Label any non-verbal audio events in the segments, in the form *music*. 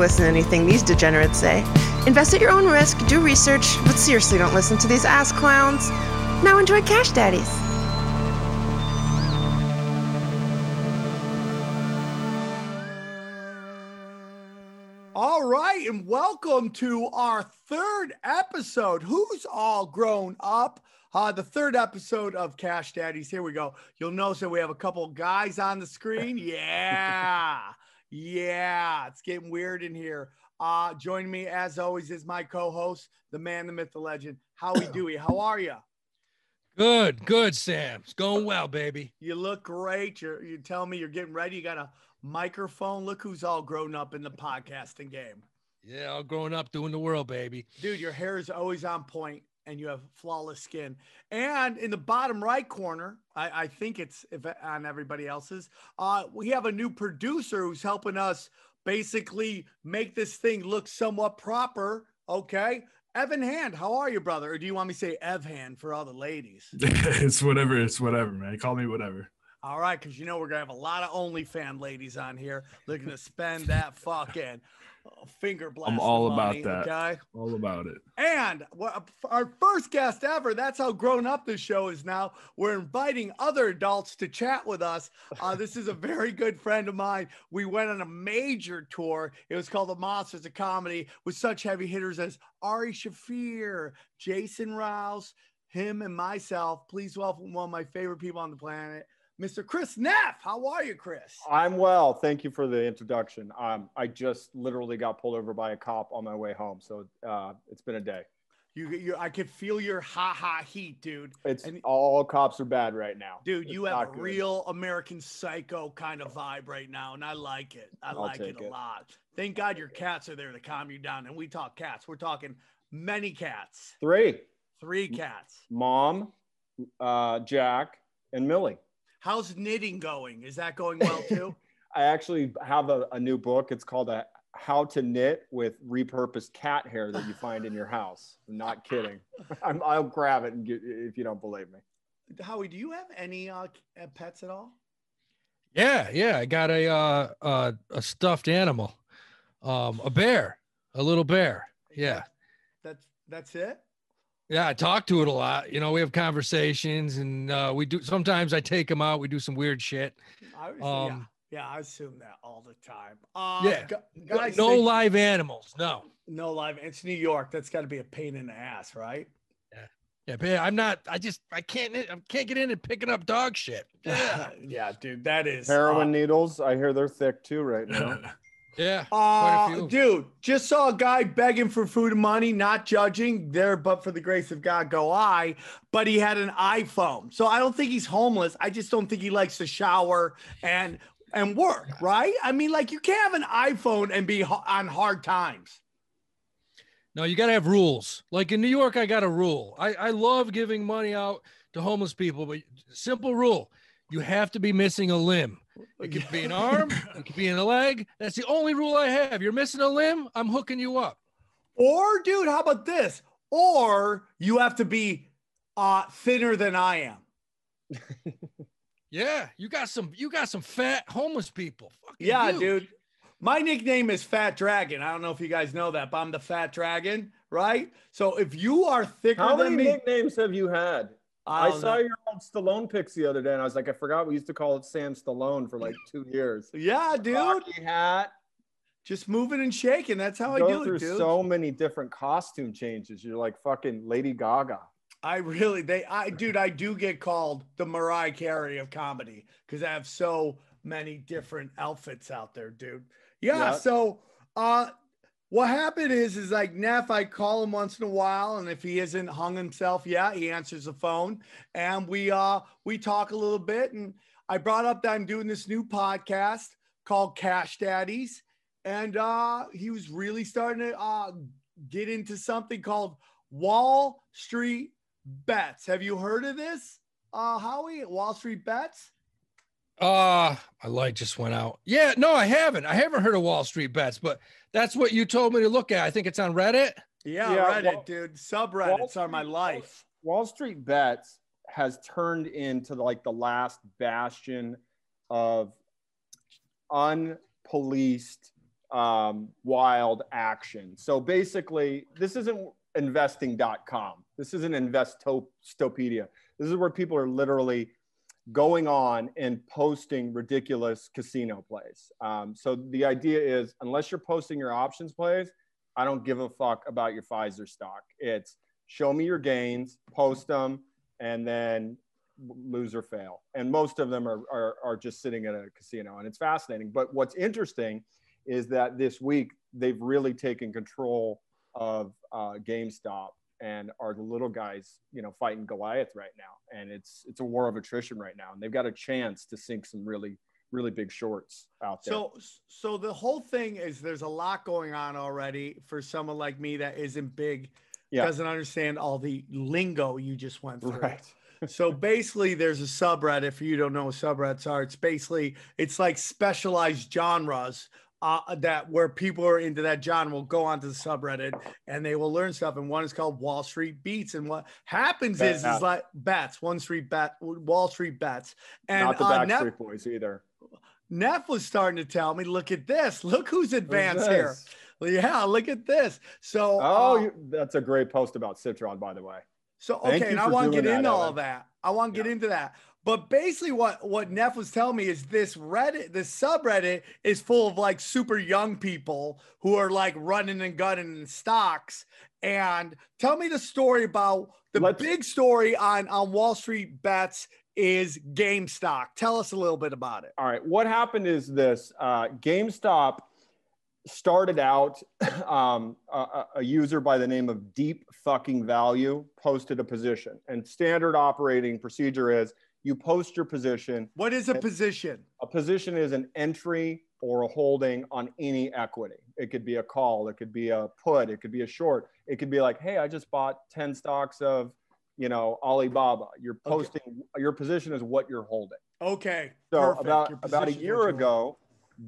listen to anything these degenerates say. Invest at your own risk, do research, but seriously don't listen to these ass clowns. Now enjoy Cash Daddies. All right, and welcome to our third episode. Who's all grown up? Uh, the third episode of Cash Daddies. Here we go. You'll notice that we have a couple guys on the screen. *laughs* Yeah, yeah, it's getting weird in here. Uh, joining me as always is my co-host, the man, the myth, the legend, Howie *clears throat* Dewey. How are you? Good, good, Sam. It's going well, baby. You look great. You're you tell me you're getting ready. You got a microphone. Look who's all grown up in the podcasting game. Yeah, all growing up doing the world, baby. Dude, your hair is always on point and you have flawless skin. And in the bottom right corner, I, I think it's if on everybody else's, uh, we have a new producer who's helping us basically make this thing look somewhat proper. Okay. Evan Hand, how are you, brother? Or do you want me to say Ev Hand for all the ladies? *laughs* it's whatever. It's whatever, man. Call me whatever. All right, because you know we're gonna have a lot of OnlyFan ladies on here looking to spend that fucking finger blast. I'm all about that. Okay. All about it. And our first guest ever, that's how grown up this show is now. We're inviting other adults to chat with us. Uh, *laughs* this is a very good friend of mine. We went on a major tour. It was called The Monsters of Comedy with such heavy hitters as Ari Shaffir, Jason Rouse, him, and myself. Please welcome one of my favorite people on the planet, Mr. Chris Neff. How are you, Chris? I'm well. Thank you for the introduction. Um, I just literally got pulled over by a cop on my way home, so uh, it's been a day. You, you, I could feel your ha ha heat, dude. It's And- all cops are bad right now, Dude, It's you have a good. real American Psycho kind of vibe right now, and I like it. I I'll like it a it. lot. Thank God your cats are there to calm you down. And we talk cats. We're talking many cats, three: three cats. Mom, uh, Jack, and Millie. How's knitting going? Is that going *laughs* well too? I actually have a, a new book. It's called a "How to Knit with Repurposed Cat Hair That You Find in Your House." I'm not kidding. *laughs* I'm, I'll grab it and get, if you don't believe me. Howie, do you have any uh, uh, pets at all? Yeah, yeah. I got a uh, uh a stuffed animal, um, a bear, a little bear. Yeah, That's that's it. Yeah. I talk to it a lot. You know, we have conversations, and uh, we do. Sometimes I take him out. We do some weird shit. I was, Um, yeah, yeah, I assume that all the time. Uh, Yeah. No- guys, no thank- live animals. No. no live. It's New York. That's got to be a pain in the ass, right? Yeah, but I'm not. I just I can't. I can't get in and picking up dog shit. Yeah, *laughs* yeah, dude, that is Heroin uh, needles. I hear they're thick too right now. *laughs* yeah. Uh, dude, just saw a guy begging for food and money, not judging there, but for the grace of God go I. But he had an iPhone, so I don't think he's homeless. I just don't think he likes to shower and and work, right? I mean, like you can't have an iPhone and be on hard times. No, you got to have rules. Like in New York, I got a rule. I, I love giving money out to homeless people, but simple rule you have to be missing a limb. It could be an arm, *laughs* it could be in a leg. That's the only rule I have. You're missing a limb, I'm hooking you up. Or, dude, how about this? Or you have to be uh, thinner than I am. *laughs* Yeah, you got some you got some fat homeless people. Fucking Yeah, you. dude. My nickname is Fat Dragon. I don't know if you guys know that, but I'm the Fat Dragon, right? So if you are thicker How than many nicknames have you had? I, I saw know. your old Stallone pics the other day, and I was like, I forgot we used to call it Sam Stallone for like two years. Yeah, dude. Rocky hat. Just moving and shaking. That's how I go do through it, dude. so many different costume changes. You're like fucking Lady Gaga. I really, they, I, dude, I do get called the Mariah Carey of comedy because I have so many different outfits out there, dude. Yeah. Yeah. So, uh, what happened is, is like Neff, I call him once in a while, and if he isn't hung himself yet, he answers the phone, and we, uh, we talk a little bit, and I brought up that I'm doing this new podcast called Cash Daddies, and uh, he was really starting to uh, get into something called Wall Street Bets. Have you heard of this, uh, Howie? Wall Street Bets? Uh, my light just went out. Yeah, no, I haven't. I haven't heard of Wall Street bets, but that's what you told me to look at. I think it's on Reddit. Yeah, Yeah, Reddit, Wall- dude. Subreddits Wall are my life. Wall Street Bets has turned into like the last bastion of unpoliced um, wild action. So basically, this isn't investing.com. This isn't Investopedia. This is where people are literally going on and posting ridiculous casino plays. Um, so the idea is, unless you're posting your options plays, I don't give a fuck about your Pfizer stock. It's show me your gains, post them, and then lose or fail. And most of them are, are, are just sitting at a casino. And it's fascinating. But what's interesting is that this week they've really taken control of uh, GameStop and are the little guys, you know, fighting Goliath right now. And it's it's a war of attrition right now. And they've got a chance to sink some really really big shorts out there. So, so the whole thing is there's a lot going on already for someone like me that isn't big, Yeah. doesn't understand all the lingo you just went through. right. *laughs* so basically, there's a subreddit. if you don't know what subreddits are, it's basically it's like specialized genres. Uh, that where people are into that genre will go onto the subreddit and they will learn stuff. And one is called Wall Street Beats. And what happens is, is like bets, one street bet, Wall Street bets. And Not the uh, Backstreet Neff, Boys either. Neff was starting to tell me, look at this. Look who's Who's advanced here. Well, yeah, look at this. So, Oh, uh, you, that's a great post about Citron, by the way. so thank okay, and I want to get into all that. I want to get into that. But basically, what what Neff was telling me is this Reddit, this subreddit is full of like super young people who are like running and gunning in stocks. And tell me the story about the Let's- big story on on Wall Street bets is GameStop. Tell us a little bit about it. All right. What happened is this uh, GameStop started out, *laughs* um, a, a- a user by the name of Deep Fucking Value posted a position. And standard operating procedure is you post your position. What is a position? A position is an entry or a holding on any equity. It could be a call, it could be a put, it could be a short. It could be like, hey, I just bought 10 stocks of, you know, Alibaba. You're posting, your position is what you're holding. Okay. So perfect. about about a year ago,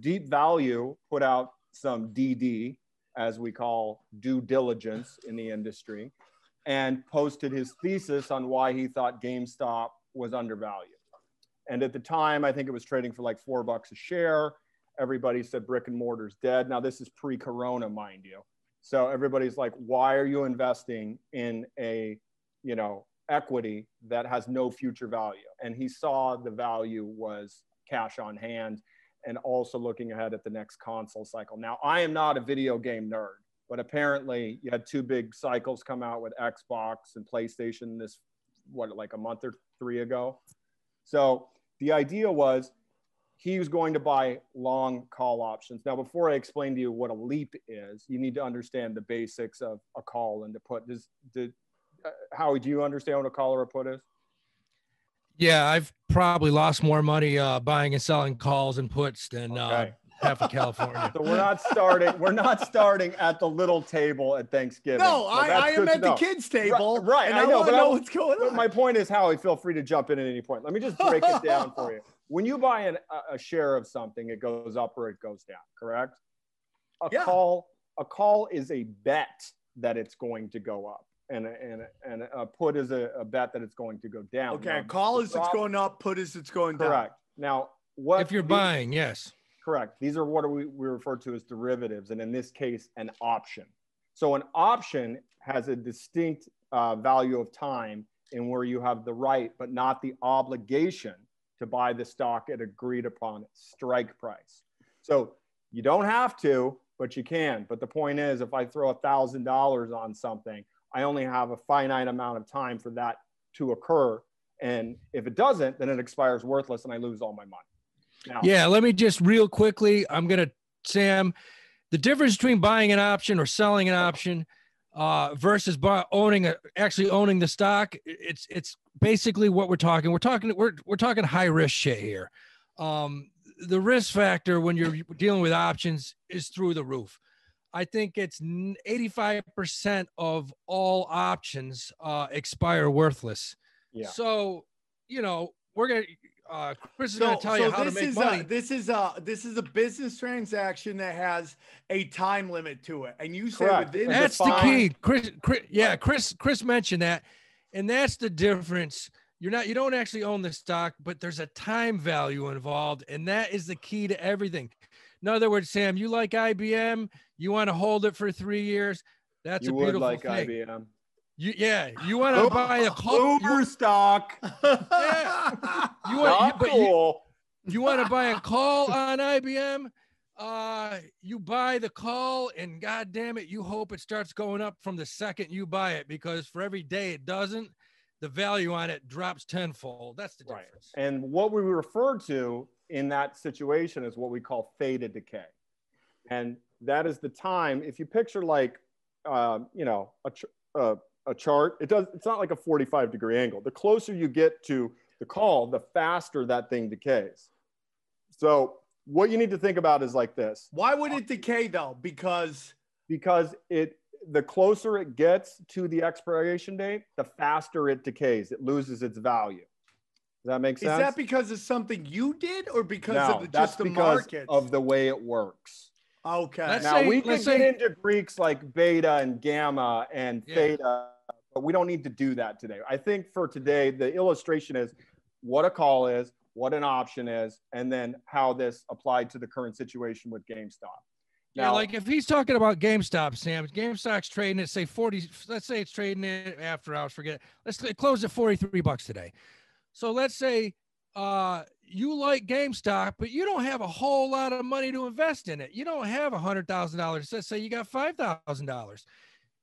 Deep Value put out some DD, as we call due diligence in the industry, and posted his thesis on why he thought GameStop was undervalued. And at the time, I think it was trading for like four bucks a share. Everybody said brick and mortar's dead. Now this is pre-corona, mind you. So everybody's like, why are you investing in a, you know, equity that has no future value? And he saw the value was cash on hand and also looking ahead at the next console cycle. Now, I am not a video game nerd, but apparently you had two big cycles come out with Xbox and PlayStation this, what, like a month or three ago. So the idea was he was going to buy long call options. Now, before I explain to you what a leap is, you need to understand the basics of a call and to put. Did, uh, Howie, do you understand what a call or a put is? Yeah, I've probably lost more money uh, buying and selling calls and puts than uh, Okay. Half of California. So we're not starting. We're not starting at the little table at Thanksgiving. No, So I, I am to at the kids' table. right, And I I, know, want to but know I- what's going But on. my point is, Howie, feel free to jump in at any point. Let me just break it down for you. *laughs* When you buy an, a, a share of something, it goes up or it goes down. Correct? A Yeah. call. A call is a bet that it's going to go up, and and and a put is a, a bet that it's going to go down. okay, Now, call the is it's going up, put is it's going down. Correct. Now, what if you're these- buying, yes. Correct. These are what we, we refer to as derivatives, and in this case, an option. So, an option has a distinct uh, value of time in where you have the right, but not the obligation to buy the stock at agreed upon strike price. So, you don't have to, but you can. But the point is, if I throw a thousand dollars on something, I only have a finite amount of time for that to occur. And if it doesn't, then it expires worthless, and I lose all my money. Yeah, let me just real quickly. I'm gonna Sam, the difference between buying an option or selling an option uh, versus buy, owning a actually owning the stock. It's it's basically what we're talking. We're talking we're we're talking high risk shit here. Um, the risk factor when you're dealing with options is through the roof. I think it's 85% of all options uh, expire worthless. yeah. So, you know, we're gonna uh Chris is So, gonna tell so you how to this make is money. a this is a this is a business transaction that has a time limit to it, and you said Correct. within That's the define- key. Chris, Chris yeah, Chris Chris mentioned that. And that's the difference. You're not you don't actually own the stock, but there's a time value involved, and that is the key to everything. In other words, Sam, you like IBM, you want to hold it for three years. That's you a would beautiful like thing. IBM. You, yeah, you want to buy a Uber stock. you want, you, Not but you, cool. you want to buy a call on IBM. Uh, you buy the call, and God damn it, you hope it starts going up from the second you buy it because for every day it doesn't, the value on it drops tenfold. That's the Right. difference. And what we refer to in that situation is what we call theta decay. And that is the time, if you picture like, um, you know, a, ch- uh, a chart, it does, it's not like a 45 degree angle. The closer you get to the call, the faster that thing decays. So what you need to think about is like this, Why would it decay though? Because because it, the closer it gets to the expiration date, the faster it decays. It loses its value. Does that make sense? is that because of something you did or because no, of the, just the because market? of the way it works. Okay. Let's Now say- we can let's get say- into Greeks like beta and gamma and Yeah. theta, but we don't need to do that today. I think for today, the illustration is what a call is, what an option is, and then how this applied to the current situation with GameStop. Yeah, like if he's talking about GameStop, Sam, GameStop's trading at say 40, let's say it's trading it after hours, forget it. Let's it closed at 43 bucks today. So let's say uh you like GameStop, but you don't have a whole lot of money to invest in it. You don't have a hundred thousand dollars. Let's say you got five thousand dollars.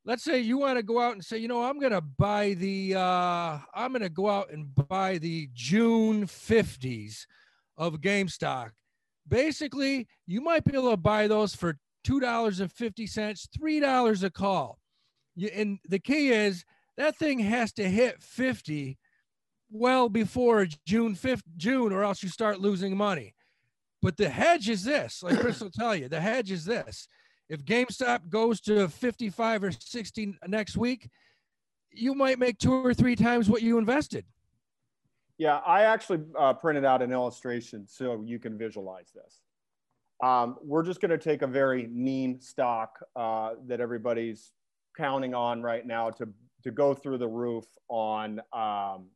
Let's say you want to go out and say, you know, I'm gonna buy the uh I'm gonna go out and buy the June 50s of GameStop basically you might be able to buy those for two dollars and fifty cents, three dollars a call. And the key is that thing has to hit fifty well before June fifth, June, or else you start losing money. But the hedge is this, like Chris will tell you, the hedge is this. If GameStop goes to 55 or 60 next week, you might make two or three times what you invested. Yeah, I actually uh, printed out an illustration so you can visualize this. Um, we're just going to take a very mean stock uh, that everybody's counting on right now to, to go through the roof on um,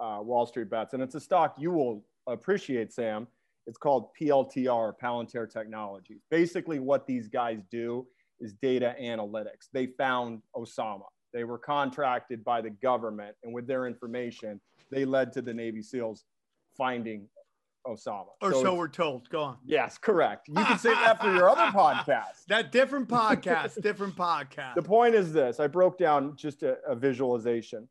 uh, Wall Street bets. And it's a stock you will appreciate, Sam. It's called PLTR, Palantir Technologies. Basically, what these guys do is data analytics. They found Osama. They were contracted by the government, and with their information, they led to the Navy SEALs finding Osama. or so, it's- we're told. Go on. Yes, correct. You can say that for your other *laughs* podcast. That different podcast, different podcast. The point is this I broke down just a, a visualization.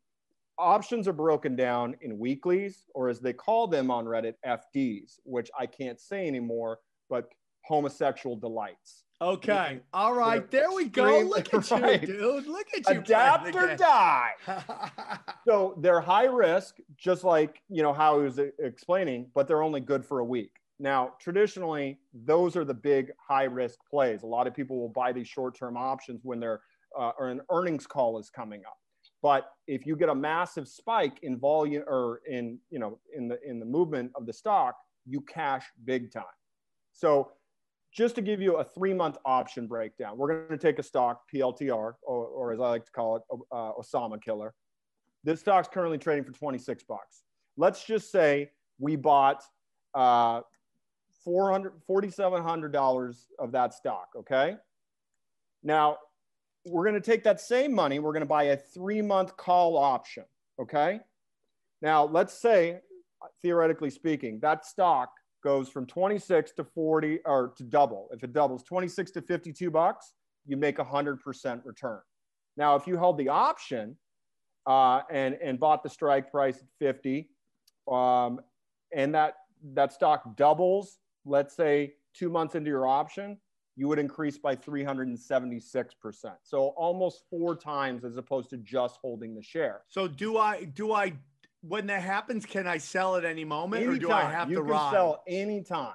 Options are broken down in weeklies, or as they call them on Reddit, FDs, which I can't say anymore, but homosexual delights. Okay. All right. There we go. Look at *laughs* right. you, dude. Look at you. Adapt or die. *laughs* So they're high risk, just like you know how he was e- explaining, but they're only good for a week. Now, traditionally, those are the big high risk plays. A lot of people will buy these short term options when they're uh, or an earnings call is coming up. But if you get a massive spike in volume or in you know in the in the movement of the stock, you cash big time. So just to give you a three month option breakdown, we're going to take a stock PLTR, or, or as I like to call it, uh, Osama killer. This stock's currently trading for 26 bucks. Let's just say we bought uh, 400 $4,700 of that stock, okay? Now, we're going to take that same money, we're going to buy a three month call option, okay? Now, let's say, theoretically speaking, that stock goes from 26 to 40 or to double. If it doubles 26 to 52 bucks, you make a 100% return. Now, if you held the option uh, and, and bought the strike price at 50, um, and that, that stock doubles, let's say two months into your option, you would increase by 376%. So almost four times as opposed to just holding the share. so do I? Do I? When that happens, can I sell at any moment, or do I Anytime. have you to can ride? sell anytime.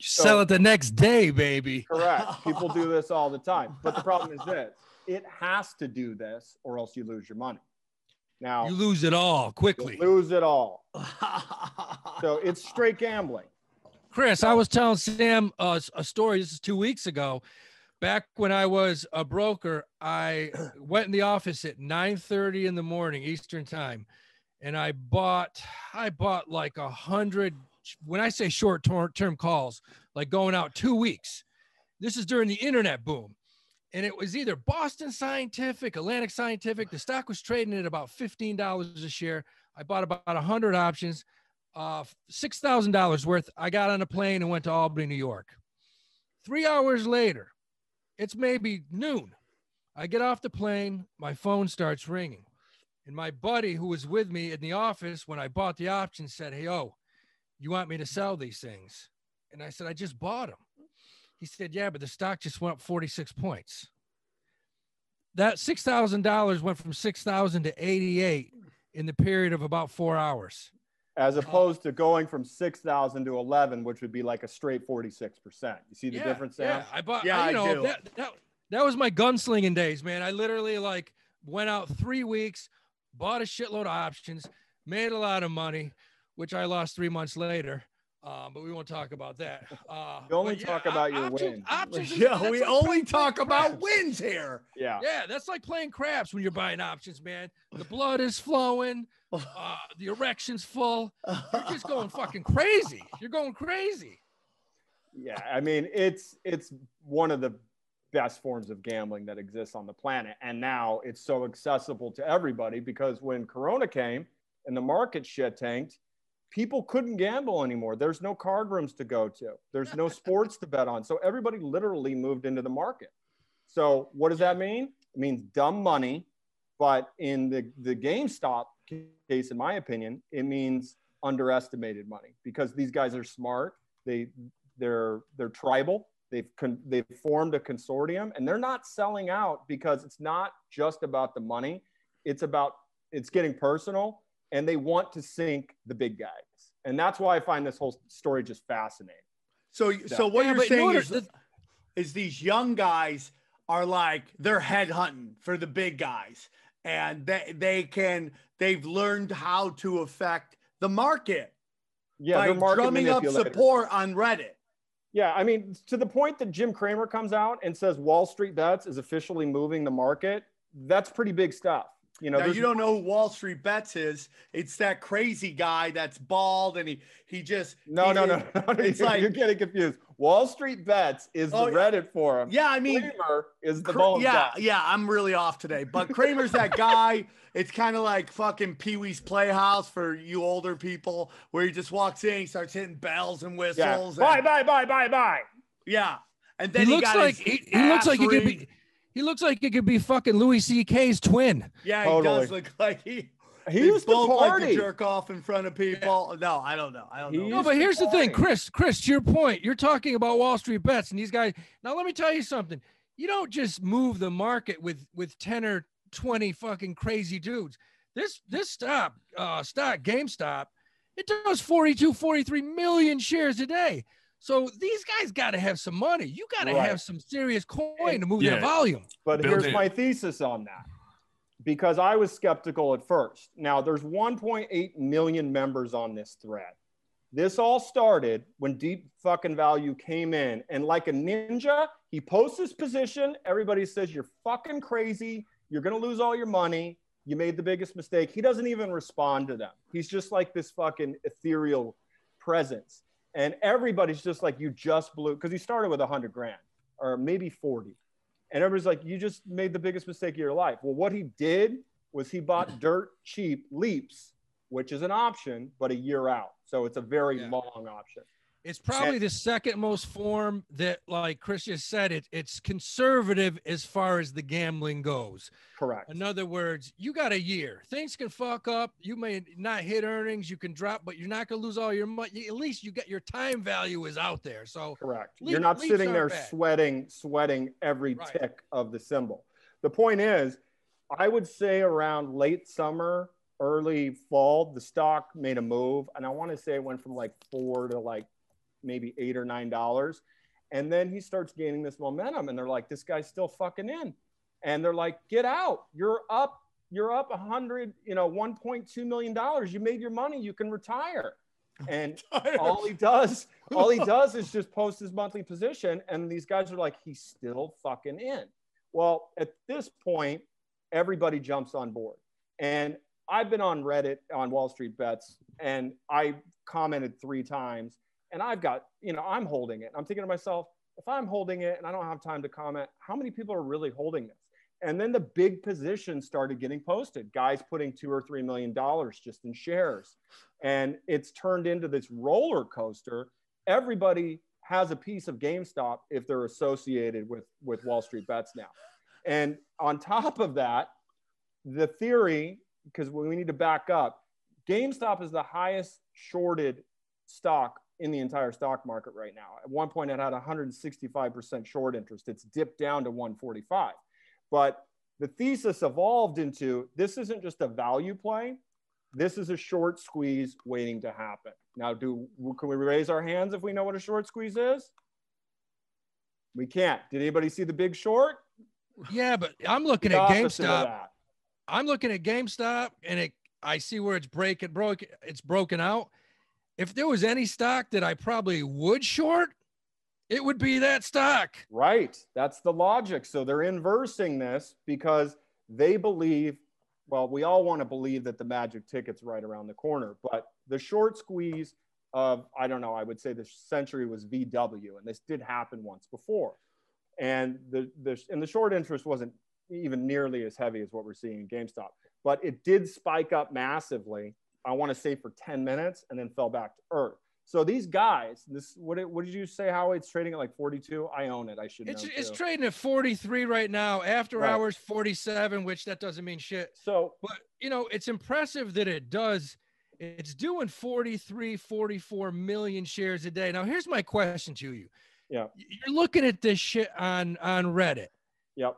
Sell it the next day, baby. Correct. *laughs* People do this all the time. But the problem is this it has to do this or else you lose your money. Now, You lose it all you quickly. lose it all. *laughs* So it's straight gambling. Chris, I was telling Sam uh, a story. This is two weeks ago. Back when I was a broker, I *clears throat* went in the office at 9:30 in the morning Eastern time, and I bought I bought like a hundred when I say short term calls, like going out two weeks. This is during the internet boom. And it was either Boston Scientific, Atlantic Scientific. The stock was trading at about $15 a share. I bought about 100 options, uh, $6,000 worth. I got on a plane and went to Albany, New York. Three hours later, it's maybe noon. I get off the plane, my phone starts ringing. And my buddy who was with me in the office when I bought the options said, Hey, oh, you want me to sell these things? And I said, I just bought them. He said, Yeah, but the stock just went up 46 points. That $6,000 went from 6,000 to 88 in the period of about four hours. As opposed to going from 6,000 to 11, which would be like a straight 46%. You see the yeah, difference Yeah, there? I bought, Yeah, I, I you know, do. that, that, that was my gunslinging days, man. I literally like went out three weeks, bought a shitload of options, made a lot of money, which I lost three months later. Um, but we won't talk about that. *laughs* Uh, You only but yeah, talk about your options, wins. Options is- Yeah, we like only talk about craps. wins here. Yeah. Yeah, that's like playing craps when you're buying options, man. The blood is flowing, *laughs* uh, the erection's full. You're just going *laughs* fucking crazy. You're going crazy. Yeah, I mean it's it's one of the best forms of gambling that exists on the planet, and now it's so accessible to everybody because when Corona came and the market shit tanked, people couldn't gamble anymore. There's no card rooms to go to. There's no *laughs* sports to bet on, so everybody literally moved into the market. So what does that mean? It means dumb money, but in the the GameStop case, in my opinion, it means underestimated money because these guys are smart. They they're they're tribal. They've con- they've formed a consortium, and they're not selling out because it's not just about the money. It's about it's getting personal, and they want to sink the big guys, and that's why I find this whole story just fascinating. So, so what Yeah, you're saying order- is, the- is these young guys are like they're headhunting for the big guys, and they they can they've learned how to affect the market Yeah, by they're market drumming up support on Reddit. Yeah, I mean, to the point that Jim Cramer comes out and says Wall Street Bets is officially moving the market, that's pretty big stuff. You know, now you don't know who Wall Street Bets is. It's that crazy guy that's bald and he he just no, he- no, no, *laughs* no. It's you're, like- you're getting confused. Wall Street Bets is Oh, the yeah. Reddit forum. Yeah, I mean, Cramer is the Kra- bald yeah, guy. yeah, I'm really off today. But Cramer's that guy. *laughs* It's kind of like fucking Pee Wee's Playhouse for you older people, where he just walks in, he starts hitting bells and Yeah. whistles. Bye, and- bye, bye, bye, bye. yeah. And then he he, looks got like his he, he looks like he could be he looks like he could be fucking Louis C.K.'s twin. Yeah, he Totally. does look like he. He they used to both like party. to jerk off in front of people. No, I don't know. I don't He know. No, but to here's the thing. Chris. Chris, to your point, you're talking about Wall Street bets, and these guys. Now, let me tell you something. You don't just move the market with with ten or twenty fucking crazy dudes. This this stop uh, stock GameStop, it does 42, 43 million shares a day. So these guys got to have some money. You got to Right. have some serious coin to move Yeah. that volume. But Build here's it. my thesis on that. Because I was skeptical at first. Now, there's 1.8 million members on this thread. This all started when Deep fucking Value came in, and like a ninja, he posts his position. Everybody says, You're fucking crazy. You're going to lose all your money. You made the biggest mistake. He doesn't even respond to them. He's just like this fucking ethereal presence. And everybody's just like, You just blew, because he started with 100 grand or maybe 40. And everybody's like, you just made the biggest mistake of your life. Well, what he did was he bought *clears throat* dirt cheap leaps, which is an option, but a year out. So it's a very Yeah. long option. It's probably the second most form that, like Chris just said, it it's conservative as far as the gambling goes. Correct. In other words, you got a year. Things can fuck up. You may not hit earnings. You can drop, but you're not gonna lose all your money. At least you got your time value is out there. So Correct. Leap- You're not sitting there bad. sweating, sweating every Right. tick of the symbol. The point is, I would say around late summer, early fall, the stock made a move. And I want to say it went from like four to like maybe eight or nine dollars. And then he starts gaining this momentum, and they're like, this guy's still fucking in. And they're like, get out. You're up, you're up a hundred, you know, $1.2 million. You made your money, you can retire. *laughs* And all he does, all he *laughs* does is just post his monthly position, and these guys are like, he's still fucking in. Well, at this point, everybody jumps on board, and I've been on Reddit on Wall Street Bets and I commented three times, and I've got, you know, I'm holding it. I'm thinking to myself, if I'm holding it and I don't have time to comment, how many people are really holding this? And then the big positions started getting posted. Guys putting two or three million dollars just in shares, and it's turned into this roller coaster. Everybody has a piece of GameStop if they're associated with with Wall Street Bets now. And on top of that, the theory, because we need to back up, GameStop is the highest shorted stock in the entire stock market right now. At one point, it had 165% short interest. It's dipped down to 145. But the thesis evolved into this isn't just a value play. This is a short squeeze waiting to happen. Now, do can we raise our hands if we know what a short squeeze is? We can't. Did anybody see the big short? Yeah, but I'm looking at GameStop. I'm looking at GameStop and it I see where it's breaking broke it's broken out. If there was any stock that I probably would short, it would be that stock. Right. That's the logic. So they're inversing this because they believe, well, we all want to believe that the magic ticket's right around the corner, but the short squeeze of, I don't know, I would say the century was VW, and this did happen once before. And the, the and the short interest wasn't even nearly as heavy as what we're seeing in GameStop, but it did spike up massively. I want to say for 10 minutes and then fell back to earth. So these guys, this what did, what did you say? How it's trading at like 42? I own it. I should It's it's trading at 43 right now. After Right. hours 47, which that doesn't mean shit. so But you know, it's impressive that it does. It's doing 43, 44 million shares a day. Now, here's my question to you. Yeah. You're looking at this shit on on Reddit. Yep.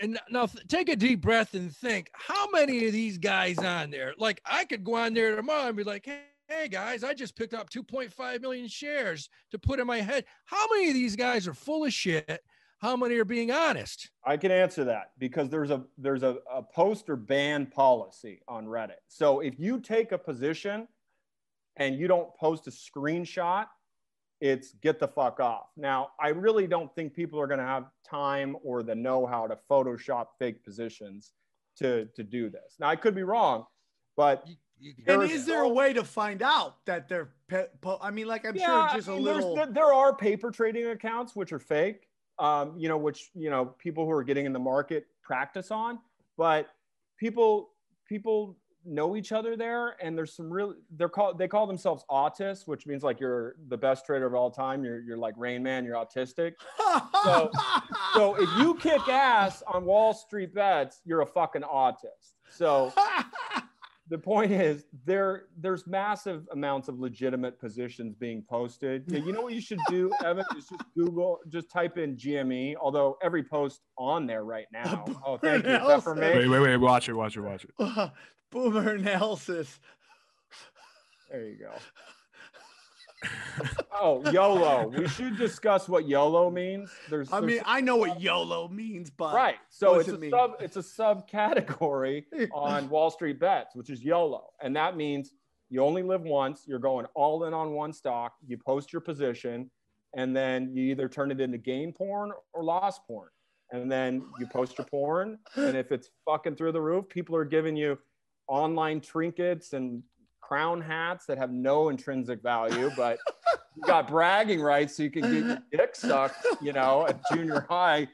And now take a deep breath and think how many of these guys on there? Like I could go on there tomorrow and be like, hey, hey guys, I just picked up 2.5 million shares to put in my head. How many of these guys are full of shit? How many are being honest? I can answer that because there's a there's a, a post or ban policy on Reddit. So if you take a position and you don't post a screenshot, it's get the fuck off. Now, I really don't think people are going to have time or the know-how to Photoshop fake positions to to do this. Now, I could be wrong, but You, you, And is there a way to find out that they're? Pe- po- I mean, like I'm sure just a mean, there's- little. There, there are paper trading accounts which are fake. Um, you know, which you know people who are getting in the market practice on, but people people know each other there, and there's some real. They're called they call themselves autists, which means like you're the best trader of all time. You're you're like Rain Man. You're autistic. so- So if you kick ass on Wall Street bets, you're a fucking autist. So *laughs* the point is there there's massive amounts of legitimate positions being posted you know what you should do *laughs* evan is just google just type in gme although every post on there right now oh thank you Is that for me Wait, wait, wait. Watch it, watch it, watch it. *laughs* Uh, Boomer analysis. there you go. *laughs* Oh yolo. We should discuss what yolo means. There's, I there's mean, I know what YOLO means, but right. So it's a mean? sub it's a subcategory *laughs* on wall street bets which is yolo. And that means you only live once you're going all in on one stock you post your position and then you either turn it into gain porn or loss porn. And then you post your porn and if it's fucking through the roof people are giving you online trinkets and crown hats that have no intrinsic value but *laughs* you got bragging rights so you can get your dick sucked you know at junior high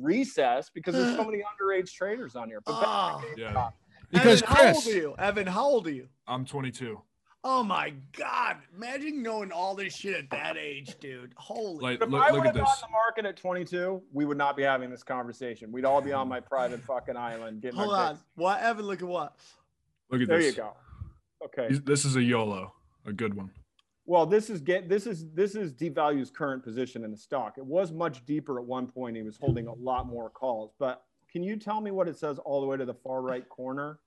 recess because there's so many underage traders on here but back Oh. Yeah. because Evan, how old are you? Evan, how old are you? I'm 22. Oh my God! Imagine knowing all this shit at that age, dude. Holy. Like, If look, I look would at have this. gone to market at 22, we would not be having this conversation. We'd all be on my private fucking island getting Hold on. dicks. What? Evan, look at what? Look at There this. you go. Okay. This is a YOLO, a good one. Well, this is get this is this is Deep Value's current position in the stock. It was much deeper at one point. He was holding a lot more calls. But can you tell me what it says all the way to the far right corner?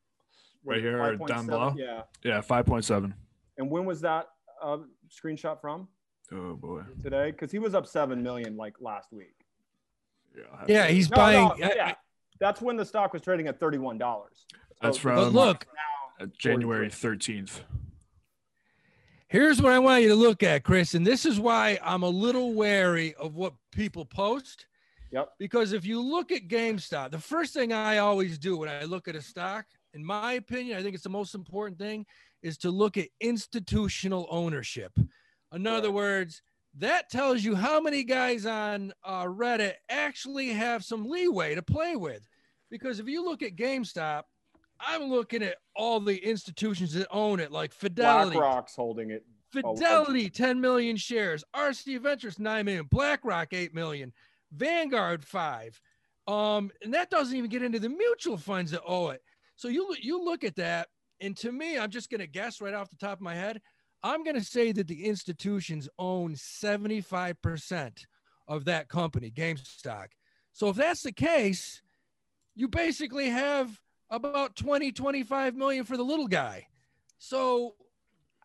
Right here or down 5.7? below? Yeah. Yeah, 5.7. And when was that uh, screenshot from? Oh boy. Today? Because he was up seven million like last week. Yeah, yeah, to- he's No, buying. no, yeah. That's when the stock was trading at thirty-one dollars. That's but from look, uh, January 13th. Here's what I want you to look at, Chris, and this is why I'm a little wary of what people post. Yep. Because if you look at GameStop, the first thing I always do when I look at a stock, in my opinion, I think it's the most important thing is to look at institutional ownership. In other words, that tells you how many guys on uh, Reddit actually have some leeway to play with. Because if you look at GameStop, I'm looking at all the institutions that own it, like Fidelity, BlackRock's holding it. Fidelity, 10 million shares. RC Ventures, 9 million. BlackRock, 8 million. Vanguard, 5. Um, and that doesn't even get into the mutual funds that owe it. So you, you look at that, and to me, I'm just going to guess right off the top of my head. I'm going to say that the institutions own 75% of that company, GameStop. So if that's the case, you basically have about 20, 25 million for the little guy. So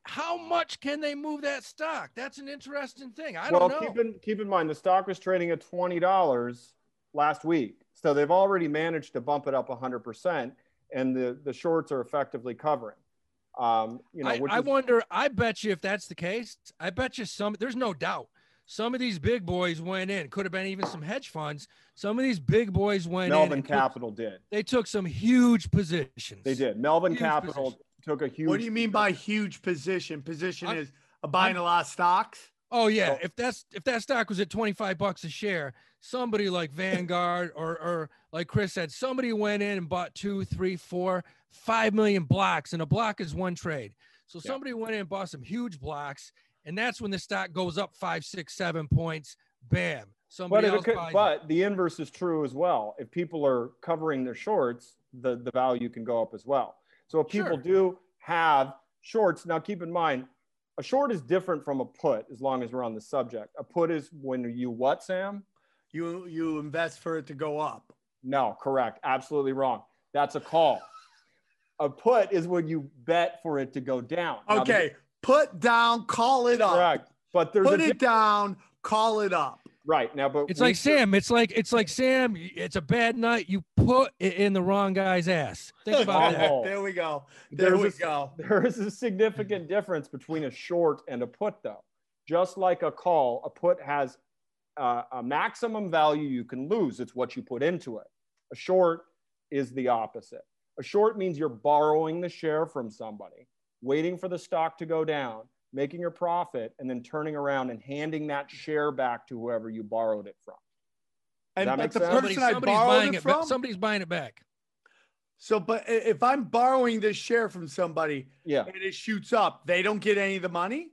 how much can they move that stock? That's an interesting thing. I well, don't know. keep in keep in mind the stock was trading at twenty dollars last week, so they've already managed to bump it up hundred percent, and the the shorts are effectively covering. Um, you know, I, I is, wonder, I bet you if that's the case, I bet you some, there's no doubt. Some of these big boys went in, could have been even some hedge funds. Some of these big boys went in. Melvin and took- Capital did. they took some huge positions. They did. Melvin Huge Capital position. took a huge. What do you mean by huge position? Position I'm- is buying a lot of stocks. Oh yeah, So- if that's if that stock was at 25 bucks a share, somebody like Vanguard or or like Chris said, somebody went in and bought two, three, four, five million blocks, and a block is one trade. So Yeah. somebody went in and bought some huge blocks, and that's when the stock goes up five, six, seven points. Bam. Somebody else could, but the inverse is true as well. If people are covering their shorts, the, the value can go up as well. So if people Sure. do have shorts, now keep in mind, a short is different from a put as long as we're on the subject. A put is when you what, Sam? You you invest for it to go up. No, correct. Absolutely wrong. That's a call. A put is when you bet for it to go down. Now, Okay, put down, call it up. correct. But there's Put a it down, call it up. right now, but It's we- like Sam. It's like it's like Sam. It's a bad night. You put it in the wrong guy's ass. Think about *laughs* that. Oh. there we go. There There's we a- go. There is a significant difference between a short and a put, though. Just like a call, a put has uh, a maximum value you can lose. It's what you put into it. A short is the opposite. A short means you're borrowing the share from somebody, waiting for the stock to go down, making your profit, and then turning around and handing that share back to whoever you borrowed it from. And that but the sense? Somebody, person I somebody's borrowed buying it it. from. Somebody's buying it back. So, but if I'm borrowing this share from somebody Yeah. and it shoots up, they don't get any of the money.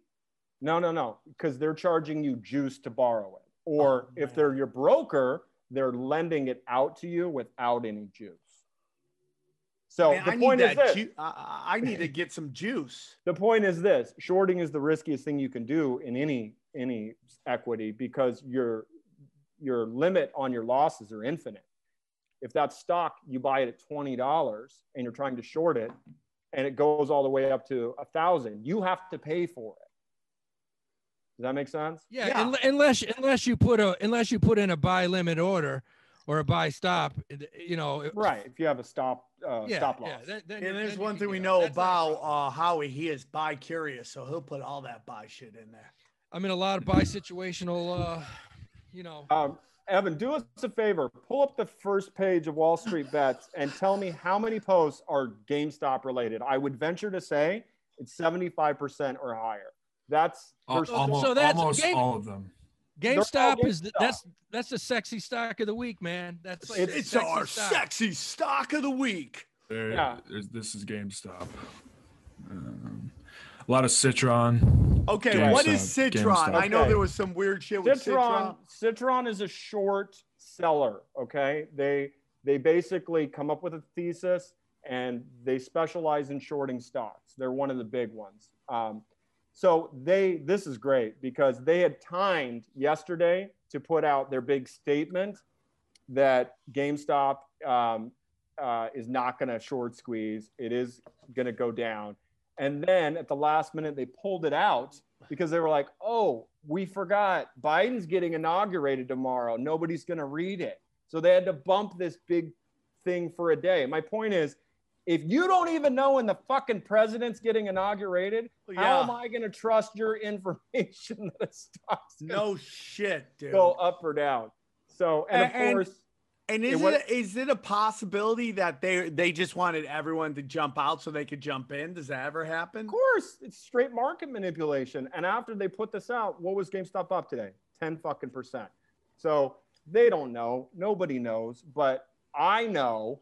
No, no, no, because they're charging you juice to borrow it. Or Oh, if they're your broker, they're lending it out to you without any juice. So Man, the I point is this. Ju- I, I I need to get some juice. *laughs* the point is this: shorting is the riskiest thing you can do in any any equity because your your limit on your losses are infinite. If that stock you buy it at twenty dollars and you're trying to short it, and it goes all the way up to a thousand, you have to pay for it. Does that make sense? Yeah, Yeah. unless unless you put a unless you put in a buy limit order or a buy stop, you know. it- Right. If you have a stop uh, Yeah, stop loss. yeah. Then, then And you- there's then one thing we out. know That's not a about problem. uh, Howie. He is buy curious, so he'll put all that buy shit in there. I'm in a lot of buy situational. uh You know, Um, Evan, do us a favor. Pull up the first page of Wall Street *laughs* Bets and tell me how many posts are GameStop related. I would venture to say it's 75% or higher. That's Al- first- almost, so that's almost game- all of them. all GameStop is the, that's that's the sexy stock of the week, man. That's like It's, it's sexy our stock. sexy stock of the week. There, Yeah. this is GameStop. A lot of Citron. Okay, what is Citron? GameStop. I know Okay. there was some weird shit with Citron, Citron. Citron is a short seller. Okay, they they basically come up with a thesis and they specialize in shorting stocks. They're one of the big ones. Um, so they this is great because they had timed yesterday to put out their big statement that GameStop um, uh, is not going to short squeeze. It is going to go down. And then at the last minute, they pulled it out because they were like, oh, we forgot Biden's getting inaugurated tomorrow. Nobody's going to read it. So they had to bump this big thing for a day. My point is, if you don't even know when the fucking president's getting inaugurated, how Yeah. am I going to trust your *laughs* information that a stock's No shit, dude. go up or down? So, and, And- of course, And It is was- it is it a possibility that they they just wanted everyone to jump out so they could jump in? Does that ever happen? Of course, it's straight market manipulation. And after they put this out, what was GameStop up today? 10 fucking percent. So they don't know. Nobody knows. But I know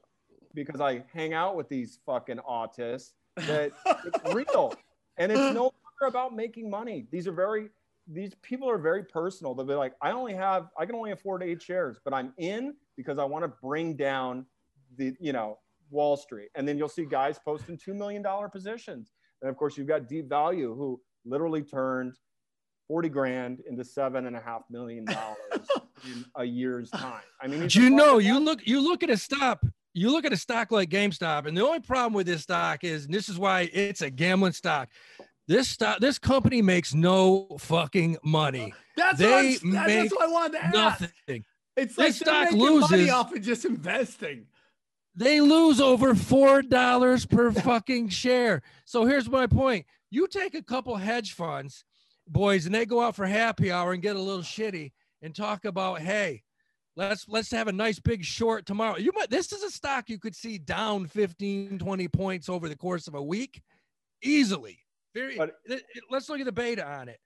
because I hang out with these fucking autists that it's *laughs* real. And it's no longer about making money. These are very, these people are very personal. They'll be like, I only have, I can only afford eight shares, but I'm in because I want to bring down the, you know, Wall Street. And then you'll see guys posting $2 million positions. And of course, you've got Deep Value who literally turned 40 grand into seven and a half million dollars *laughs* in a year's time. I mean, But he's a you know, fucking you look you look at a stop, you look at a stock like GameStop, and the only problem with this stock is, and this is why it's a gambling stock. This stock, this company makes no fucking money. Uh, that's, They what, make that's what I wanted to ask. Nothing. It's like This stock making money loses- off of just investing. They lose over four dollars per fucking share. So here's my point: you take a couple hedge funds, boys, and they go out for happy hour and get a little shitty and talk about, hey, let's let's have a nice big short tomorrow. You might this is a stock you could see down 15, 20 points over the course of a week, easily. Very. But- it- it- let's look at the beta on it.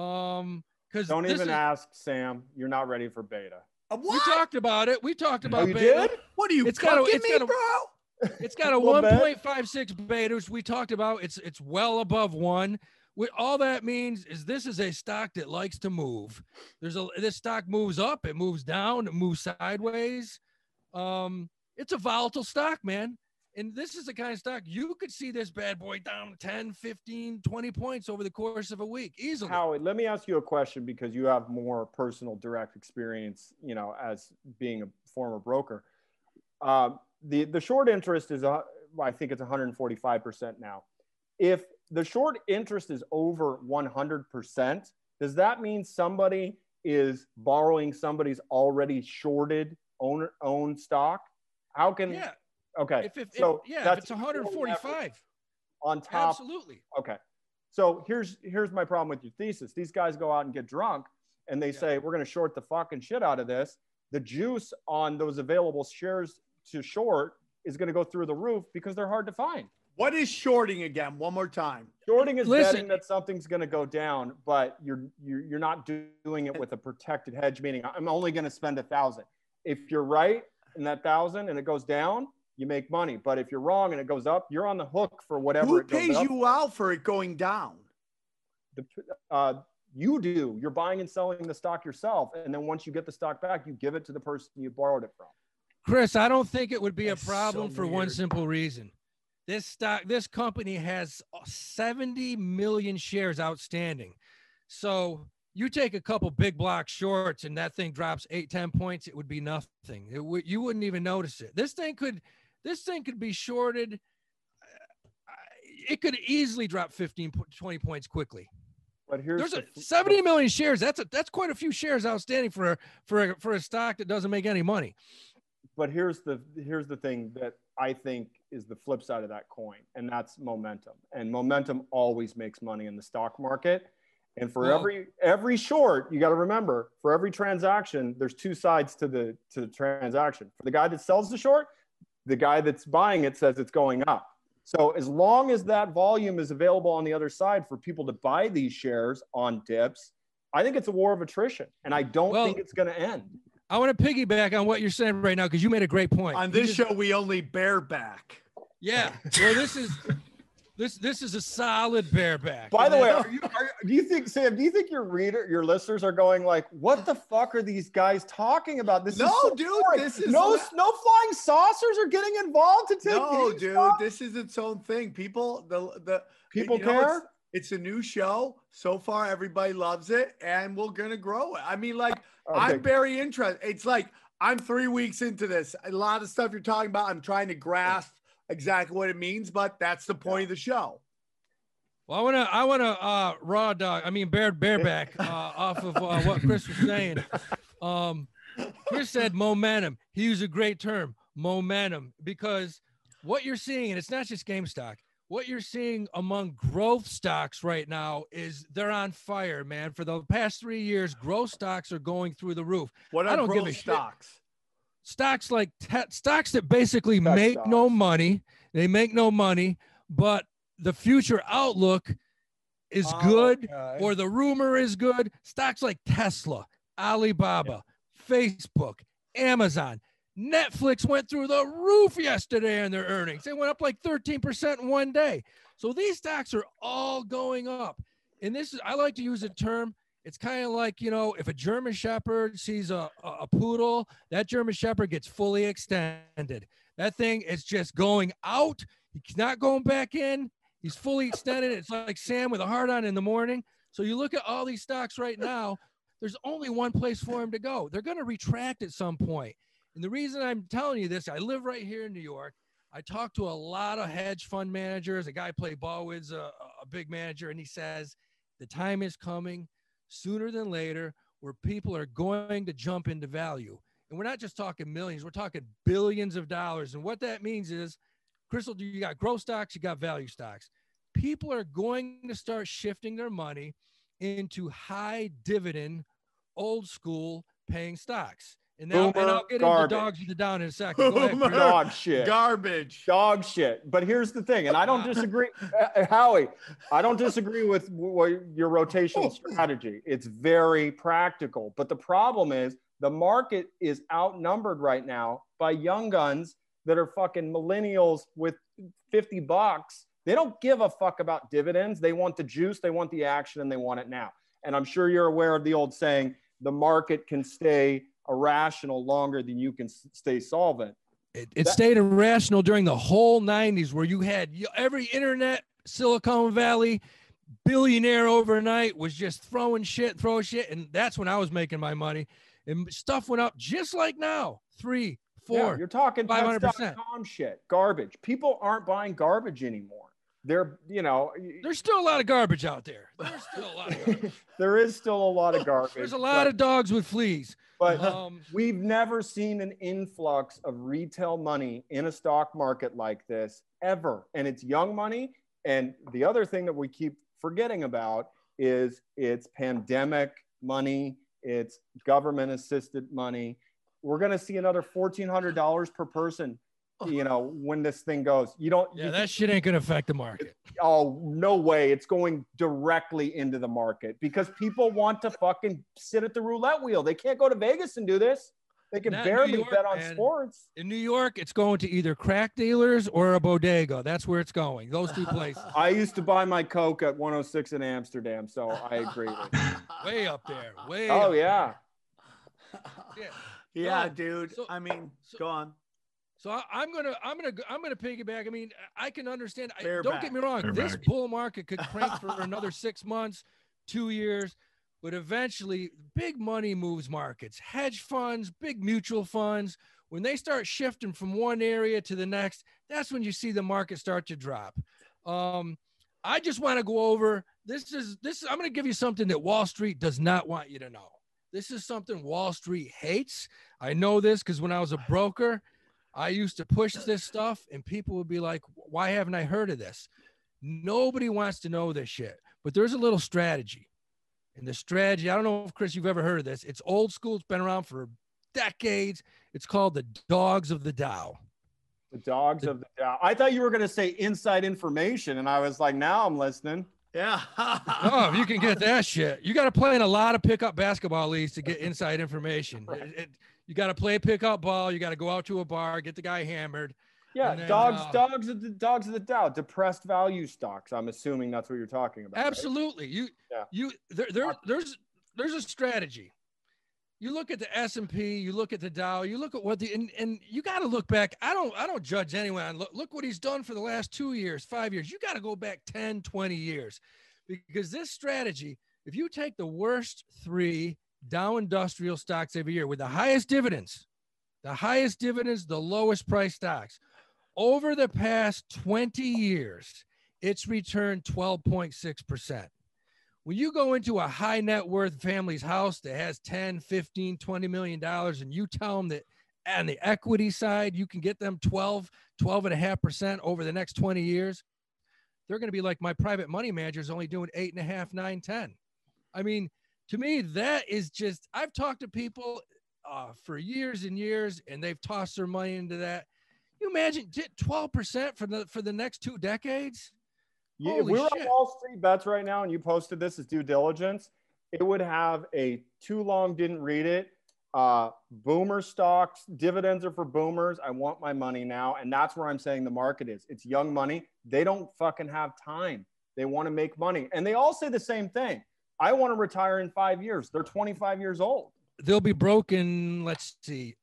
Um, because Don't even ask Sam. You're not ready for beta. We talked about it. We talked about Oh, you beta. did? what are you It's got a- it's me, got a- bro? It's got a *laughs* Little bit. 1.56 beta, which we talked about. It's it's well above one. What all that means is this is a stock that likes to move. There's a this stock moves up, it moves down, it moves sideways. Um, it's a volatile stock, man. And this is the kind of stock you could see this bad boy down 10, 15, 20 points over the course of a week easily. Howard, let me ask you a question because you have more personal direct experience, you know, as being a former broker. Um, the the short interest is, uh, I think it's 145 percent now. If the short interest is over 100 percent, does that mean somebody is borrowing somebody's already shorted own own stock? How can yeah, okay? if, if, if so yeah, if it's 145, on top absolutely. Okay. So here's here's my problem with your thesis. These guys go out and get drunk and they Yeah. say we're going to short the fucking shit out of this. The juice on those available shares to short is going to go through the roof because they're hard to find. What is shorting again? One more time. Shorting is Listen- betting that something's going to go down, but you're you're, you're not doing it with a protected hedge. Meaning, I'm only going to spend a thousand. If you're right in that thousand and it goes down, you make money. But if you're wrong and it goes up, you're on the hook for whatever Who it goes pays up. you out for it going down? the, uh, you do. You're buying and selling the stock yourself, and then once you get the stock back, you give it to the person you borrowed it from. Chris, I don't think it would be That's a so problem for one simple reason. This stock, this company has 70 million shares outstanding. So you take a couple big block shorts and that thing drops eight, 10 points, it would be nothing. It would, you wouldn't even notice it. This thing could, this thing could be shorted. It could easily drop 15, 20 points quickly. But here's There's the, a 70 million shares. That's a, that's quite a few shares outstanding for a, for a, for a stock that doesn't make any money. but here's the here's the thing that I think is the flip side of that coin, and that's momentum. And momentum always makes money in the stock market. And for Well- every every short, you got to remember, for every transaction, there's two sides to the to the transaction. For the guy that sells the short, the guy that's buying it says it's going up. So as long as that volume is available on the other side for people to buy these shares on dips, I think it's a war of attrition, and I don't Well- think it's going to end. I want to piggyback on what you're saying right now because you made a great point. On this just- show, we only bareback. yeah. Well, this is this this is a solid bareback. By And the way, are you, are, do you think Sam? Do you think your reader, your listeners are going like, "What the fuck are these guys talking about?" This No, is so dude, boring. this is no not- no flying saucers are getting involved to take. No, dude, GameStop? this is its own thing. People, the the People you know, care. it's, it's a new show. So far, everybody loves it, and we're gonna grow it. I mean, like, Okay. I'm very interested. It's like I'm three weeks into this. A lot of stuff you're talking about, I'm trying to grasp exactly what it means, but that's the point of the show. well, I want to I want to uh, raw dog. I mean bear bareback *laughs* uh, off of uh, what Chris was saying. Um, Chris said momentum. He used a great term, momentum, because what you're seeing, and it's not just game stock, What you're seeing among growth stocks right now is they're on fire, man. For the past three years, growth stocks are going through the roof. What I are don't give growth stocks? shit. Stocks? stocks like te- stocks that basically Tech make no money. They make no money, but the future outlook is Oh, good okay. or the rumor is good. Stocks like Tesla, Alibaba, Facebook, Amazon, Netflix went through the roof yesterday on their earnings. They went up like 13% in one day. So these stocks are all going up. And this is, I like to use a term. It's kind of like, you know, if a German Shepherd sees a, a, a poodle, that German Shepherd gets fully extended. That thing is just going out. He's not going back in. He's fully extended. It's like Sam with a heart on in the morning. So you look at all these stocks right now, there's only one place for him to go. They're going to retract at some point. And the reason I'm telling you this, I live right here in New York. I talk to a lot of hedge fund managers. A guy I play ball with, a, a big manager, and he says the time is coming sooner than later where people are going to jump into value. And we're not just talking millions, we're talking billions of dollars. And what that means is, Crystal, do you got growth stocks, you got value stocks. People are going to start shifting their money into high dividend, old school paying stocks. And now, and I'll get garbage. into dogs with the down in a second. Go ahead, Boomer Dog shit. Garbage. dog shit. But here's the thing, and I don't disagree, *laughs* uh, Howie. I don't disagree with w- your rotational strategy. It's very practical. But the problem is the market is outnumbered right now by young guns that are fucking millennials with 50 bucks. They don't give a fuck about dividends. They want the juice, they want the action, and they want it now. And I'm sure you're aware of the old saying the market can stay irrational longer than you can s- stay solvent. It, it That- stayed irrational during the whole 90s where you had every internet, Silicon Valley billionaire overnight was just throwing shit, throwing shit. And that's when I was making my money. And stuff went up just like now three, Yeah, four. you're talking 500%. shit, garbage. People aren't buying garbage anymore. They're, you know, There's still a lot of garbage out there. There's still a lot of *laughs* garbage. there is still a lot of *laughs* garbage. There's a lot but, of dogs with fleas. but Um, we've never seen an influx of retail money in a stock market like this ever. And it's young money. And the other thing that we keep forgetting about is it's pandemic money, it's government assisted money. We're going to see another $1,400 per person, Oh. you know, when this thing goes. You don't, yeah, you that shit ain't gonna affect the market. oh no way it's going directly into the market because people want to fucking sit at the roulette wheel they can't go to vegas and do this they can Not barely York, bet on man. sports In New York, it's going to either crack dealers or a bodega. That's where it's going. Those two places. *laughs* i used to buy my coke at 106 in amsterdam so i agree with. *laughs* Way up there. Way oh up yeah there. yeah, So- dude. so- I mean, so- go on. So I, I'm gonna, I'm gonna, I'm gonna piggyback. I mean, I can understand. I, don't back. get me wrong. Fair this back. bull market could *laughs* crank for another six months, two years, but eventually, big money moves markets. Hedge funds, big mutual funds, when they start shifting from one area to the next, that's when you see the market start to drop. Um, I just want to go over this. Is this? I'm going to give you something that Wall Street does not want you to know. This is something Wall Street hates. I know this because when I was a broker, I used to push this stuff, and people would be like, "Why haven't I heard of this?" Nobody wants to know this shit, but there's a little strategy. And the strategy, I don't know if Chris, you've ever heard of this. It's old school. It's been around for decades. It's called the Dogs of the Dow. the dogs of the dow i thought you were going to say inside information and i was like now i'm listening Yeah. *laughs* Oh, if you can get that shit, you got to play in a lot of pickup basketball leagues to get inside information. *laughs* It- it- you got to play pickup ball. You got to go out to a bar, get the guy hammered. yeah then, dogs uh, dogs of the dogs of the dow depressed value stocks i'm assuming that's what you're talking about right? Absolutely. You, Yeah. you, there, there, there's, there's a strategy. You look at the S and P, you look at the Dow, you look at what the, and, and you got to look back. I don't, I don't judge anyone. Look, look what he's done for the last two years, five years. You got to go back 10, 20 years because this strategy, if you take the worst three Dow industrial stocks every year with the highest dividends, the highest dividends, the lowest price stocks over the past 20 years, it's returned 12.6%. When you go into a high net worth family's house that has 10, 15, 20 million dollars and you tell them that on the equity side, you can get them 12, 12 and a half percent over the next 20 years, they're going to be like my private money manager is only doing eight and a half, nine, 10. I mean, to me, that is just, I've talked to people uh, for years and years, and they've tossed their money into that. You imagine twelve percent for the for the next two decades. Yeah, if Holy we were shit. on Wall Street bets right now and you posted this as due diligence, it would have a too long didn't read it. Uh, boomer stocks, dividends are for boomers. I want my money now. And that's where I'm saying the market is. It's young money. They don't fucking have time. They want to make money. And they all say the same thing. I want to retire in five years. They're 25 years old. They'll be broken. Let's see,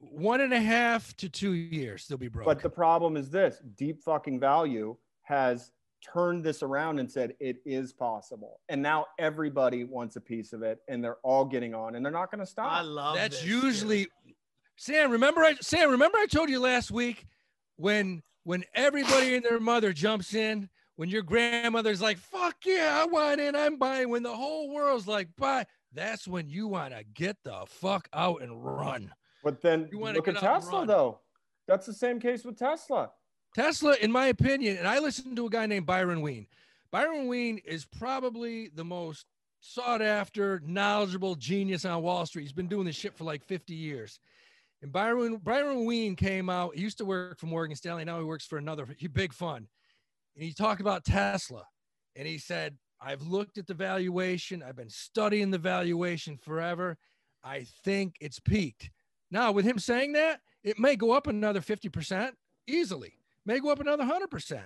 one and a half to two years. They'll be broke. But the problem is this deep fucking value has turned this around and said it is possible. And now everybody wants a piece of it and they're all getting on and they're not going to stop. I love That's this, usually dude. Sam. Remember, I Sam. Remember, I told you last week when when everybody and their mother jumps in. When your grandmother's like, "Fuck yeah, I want in, I'm buying." When the whole world's like, "Buy," that's when you want to get the fuck out and run. But then You look at Tesla, though. That's the same case with Tesla. Tesla, in my opinion, and I listened to a guy named Byron Wien. Byron Wien is probably the most sought after, knowledgeable genius on Wall Street. He's been doing this shit for like 50 years. And Byron Byron Wien came out. He used to work for Morgan Stanley. Now he works for another he, big fund. And he talked about Tesla. And he said, I've looked at the valuation. I've been studying the valuation forever. I think it's peaked. Now, with him saying that, it may go up another 50% easily, may go up another 100%.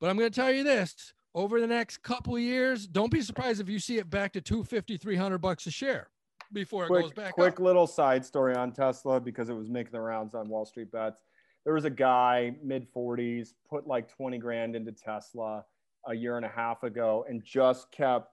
But I'm going to tell you this over the next couple of years, don't be surprised if you see it back to 250, 300 bucks a share before it goes quick, back quick up. little side story on Tesla because it was making the rounds on Wall Street bets. There was a guy mid 40s put like 20 grand into Tesla a year and a half ago and just kept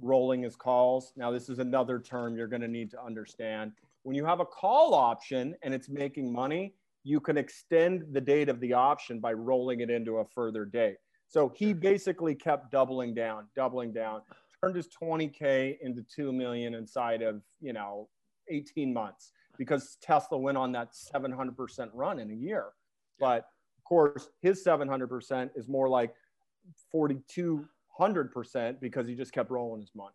rolling his calls. Now, this is another term you're going to need to understand. When you have a call option and it's making money, you can extend the date of the option by rolling it into a further date. So he basically kept doubling down, doubling down, turned his 20K into 2 million inside of, you know, 18 months because Tesla went on that 700% run in a year. But of course, his 700% is more like 4,200% because he just kept rolling his money.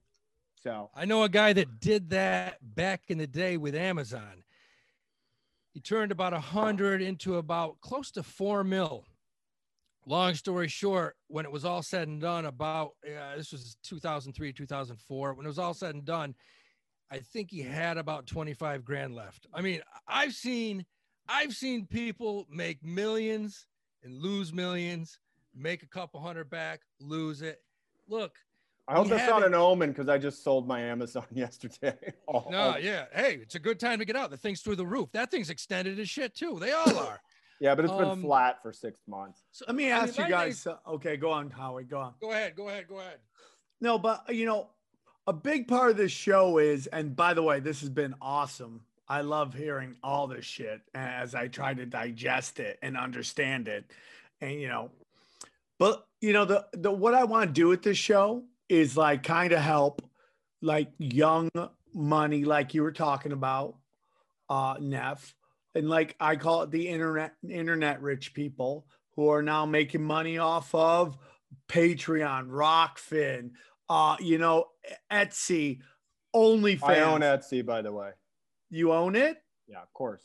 So I know a guy that did that back in the day with Amazon. He turned about a hundred into about close to four mil. Long story short, when it was all said and done, about uh, this was 2003, 2004. When it was all said and done, I think he had about 25 grand left. I mean, I've seen, I've seen people make millions and lose millions, make a couple hundred back, lose it. Look, I hope We that's not haven't- an omen because I just sold my Amazon *laughs* yesterday. *laughs* Oh, No, yeah. Hey, it's a good time to get out. The thing's through the roof. That thing's extended as shit too. They all are. *laughs* yeah, but it's been Um, flat for six months. So, Let me I mean, ask you guys. thing- uh, okay, go on, Howie. Go on. Go ahead. Go ahead. Go ahead. No, but uh, you know, a big part of this show is, and by the way, this has been awesome. I love hearing all this shit as I try to digest it and understand it. And you know, but you know, the the what I want to do with this show is like kind of help like young money, like you were talking about, uh, Neff. And like I call it the internet internet rich people who are now making money off of Patreon, Rokfin, uh, you know, Etsy, OnlyFans. I own Etsy, by the way. You own it? Yeah, of course.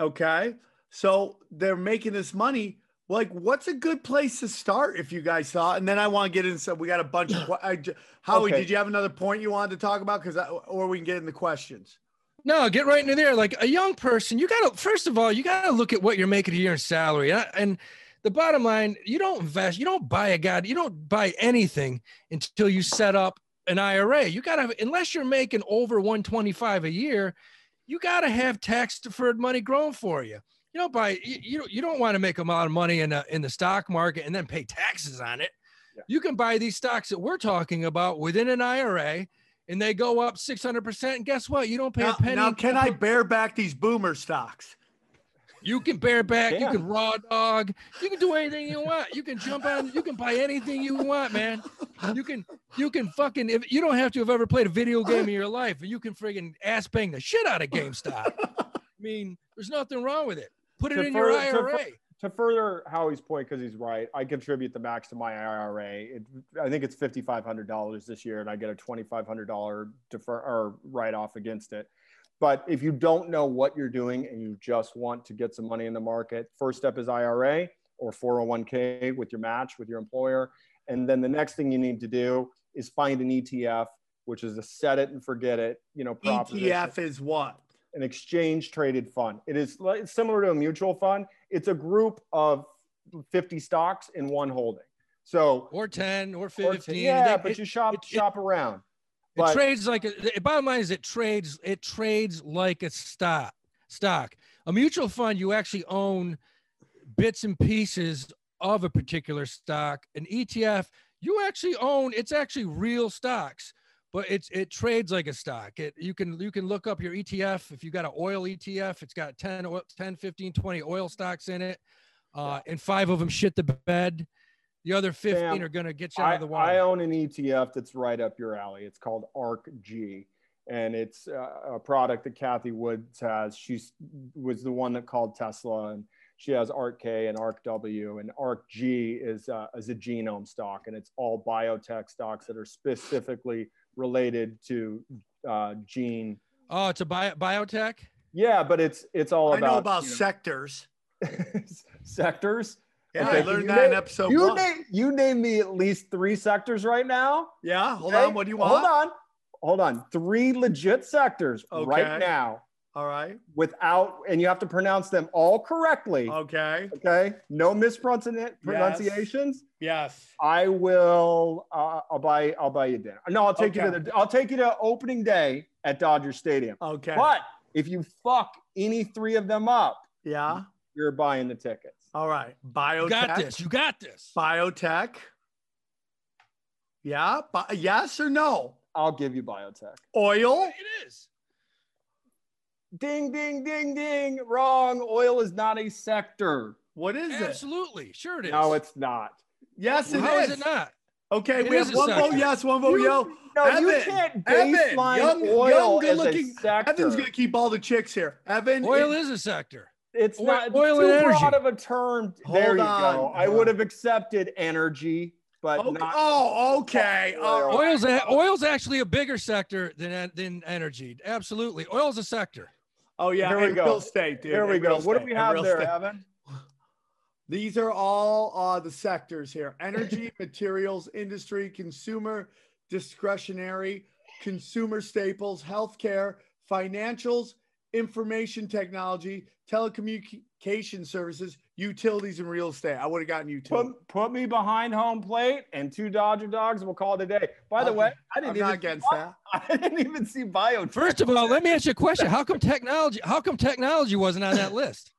Okay. So they're making this money. Like, what's a good place to start if you guys saw? And then I want to get into. We got a bunch of. que- I, j- Howie, Okay. did you have another point you wanted to talk about? Because, or we can get into questions. No, get right into there. Like a young person, you got to, first of all, you got to look at what you're making a year in salary. And, and the bottom line, you don't invest, you don't buy a god, you don't buy anything until you set up an IRA. You got to, unless you're making over 125 a year, you got to have tax deferred money growing for you. You don't buy, you, you don't, you don't want to make a lot of money in, a, in the stock market and then pay taxes on it. Yeah. You can buy these stocks that we're talking about within an IRA and they go up 600%. And guess what? You don't pay Now, a penny. now, can I bear back these boomer stocks? You can bear back. You can raw dog. You can do anything you want. You can jump on. You can buy anything you want, man. You can. You can fucking. If you don't have to have ever played a video game in your life, and you can friggin' ass bang the shit out of GameStop. I mean, there's nothing wrong with it. Put it To in your fur- to IRA. To further Howie's point, because he's right, I contribute the max to my IRA. It, I think it's fifty five hundred dollars this year, and I get a twenty five hundred dollar defer or write off against it. But if you don't know what you're doing and you just want to get some money in the market, first step is IRA or 401k with your match with your employer. And then the next thing you need to do is find an ETF, which is a set it and forget it, you know, proposition. ETF is what? an exchange traded fund. It is similar to a mutual fund. It's a group of 50 stocks in one holding. So, or 10 or or 15. yeah, They- but it, you shop it- it- shop around. It trades like a, the bottom line is it trades it trades like a stock stock. A mutual fund you actually own bits and pieces of a particular stock. An ETF you actually own it's actually real stocks, but it's it trades like a stock. It you can you can look up your ETF if you got an oil ETF, it's got 10 oil, 10 15 20 oil stocks in it. Uh, and five of them shit the bed. The other 15 Sam, are going to get you out I, of the water. I own an ETF that's right up your alley. It's called ARK-G. And it's uh, a product that Cathie Woods has. She was the one that called Tesla, and she has ARK-K and ARK-W. And ARK-G is, uh, is a genome stock, and it's all biotech stocks that are specifically related to uh, gene. oh, it's a bio, biotech. Yeah, but it's it's all I about know about you sectors. *laughs* sectors. Yeah, Okay, I learned that in episode You one. name you name me at least three sectors right now. yeah, hold okay? on. What do you want? Hold on, hold on. Three legit sectors Okay. right now, All right. without, and you have to pronounce them all correctly. Okay. Okay, no mispronunciations. Pronunciations. Yes. I will. Uh, I'll buy. I'll buy you dinner. No, I'll take you to the. I'll take you to opening day at Dodger Stadium. Okay. But if you fuck any three of them up, Yeah. you're buying the tickets. All right. Biotech. You got this. You got this. Biotech. Yeah. Bi- yes or no? I'll give you biotech. Oil. It is. Ding, ding, ding, ding. Wrong. Oil is not a sector. What is it? Absolutely. Sure it is. No, it's not. Yes, it How is. is it not? Okay, It we have a one vote yes, one vote You- yo. No, you can't Evan, baseline young- oil young, as a sector. Evan's gonna keep all the chicks here. Evan, Oil it- is a sector. It's oil- not oil too and broad of a term. Hold there you on. go. I would have accepted energy, but Okay. not. Oh, okay. All right. Oil's a, oil's actually a bigger sector than than energy. Absolutely. Oil's a sector. Oh yeah, Here we and go. real estate, dude. There we and go. real What do we have there, estate. Evan? These are all uh, the sectors here: energy, *laughs* materials, industry, consumer, discretionary, consumer staples, healthcare, financials, information technology, telecommunication services, utilities, and real estate. I would have gotten utilities. Put, put me behind home plate and two Dodger dogs, we'll call it a day. By the Okay. way, I I'm didn't not even against that. *laughs* I didn't even see bio. First of all, let me ask you a question. How come technology? How come technology wasn't on that *laughs* list?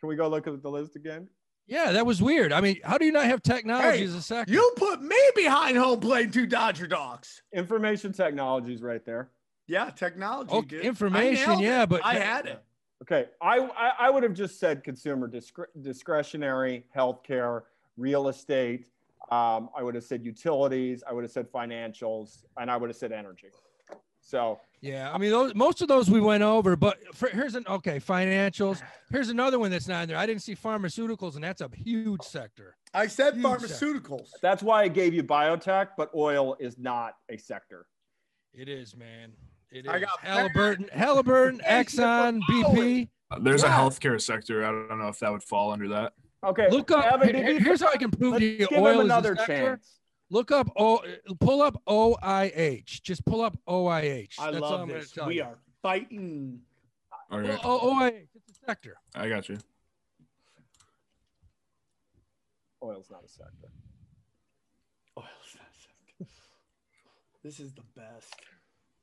Can we go look at the list again? Yeah, that was weird. I mean, how do you not have technology Hey, as a sector? You put me behind home plate and two Dodger dogs. Information technology is right there. Yeah, technology. Okay, dude. Information, yeah, but I had it. Okay, I I, I would have just said consumer discre- discretionary, healthcare, real estate. Um, I would have said utilities. I would have said financials, and I would have said energy. So Yeah, I mean, those, most of those we went over, but for, here's an okay financials. Here's another one that's not in there. I didn't see pharmaceuticals, and that's a huge sector. I said Huge pharmaceuticals. that's why I gave you biotech, but oil is not a sector. It is, man. It is. I got Halliburton, Halliburton, Exxon, BP. Uh, there's Yeah. a healthcare sector. I don't know if that would fall under that. Okay, Look up. Evan, here- here's how I can prove to you give oil is a another sector. chance. Look up O. Pull up OIH. Just pull up OIH. I That's love this. We you. are fighting. Okay, O- O- OIH. It's a sector. I got you. Oil's not a sector. Oh, *laughs* this is the best.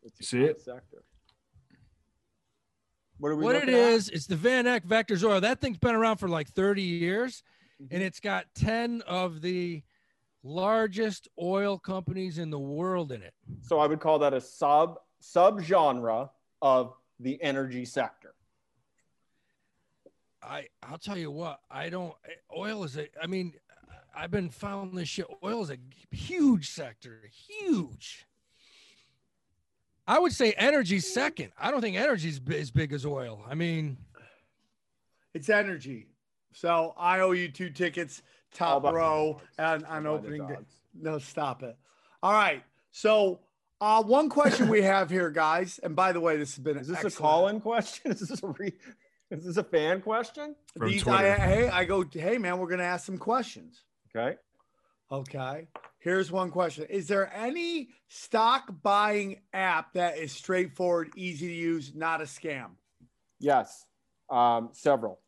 It's see it? Sector. What are we What it at? is, it's the Van Eck Vectors oil. That thing's been around for like 30 years, Mm-hmm. and it's got 10 of the largest oil companies in the world in it. So I would call that a sub subgenre of the energy sector. I I'll tell you what, I don't oil is a I mean, I've been following this shit. Oil is a huge sector, huge. I would say energy's second. I don't think energy's bi- as big as oil. I mean, It's energy. So I owe you two tickets, top row, and on opening day. No, stop it. All right. So Uh, one question we have here, guys, and by the way, this has been Is this excellent. a call-in question? *laughs* Is this a re- is this a fan question? From These, Twitter. I, hey, I go, hey man, we're gonna ask some questions. Okay. Okay. Here's one question: Is there any stock buying app that is straightforward, easy to use, not a scam? Yes, um, several.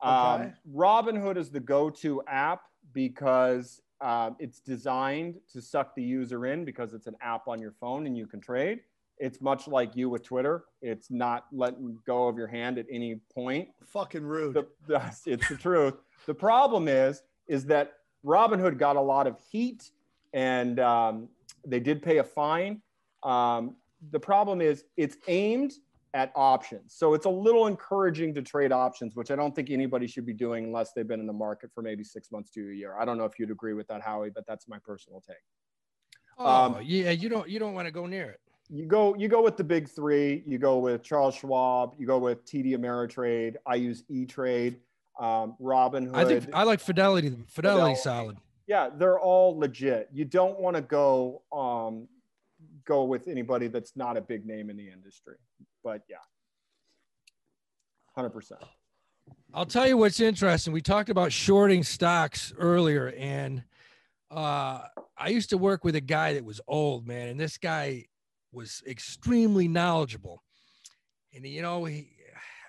Um, Robinhood is the go-to app because um, it's designed to suck the user in because it's an app on your phone and you can trade. It's much like you with Twitter. It's not letting go of your hand at any point. Fucking rude. The, the- *laughs* it's the truth. The problem is, is that Robinhood got a lot of heat, and um, they did pay a fine. Um, the problem is, it's aimed at options, so it's a little encouraging to trade options, which I don't think anybody should be doing unless they've been in the market for maybe six months to a year. I don't know if you'd agree with that, Howie, but that's my personal take. Oh Um, yeah, you don't you don't want to go near it. you go you go with the big three you go with charles schwab you go with td ameritrade i use e-trade um, robinhood I think I like Fidelity. Fidelity Fidelity. solid. Yeah they're all legit you don't want to go um, go with anybody that's not a big name in the industry but yeah 100% I'll tell you what's interesting. We talked about shorting stocks earlier, and uh, I used to work with a guy that was old, man, and this guy was extremely knowledgeable. And you know, he,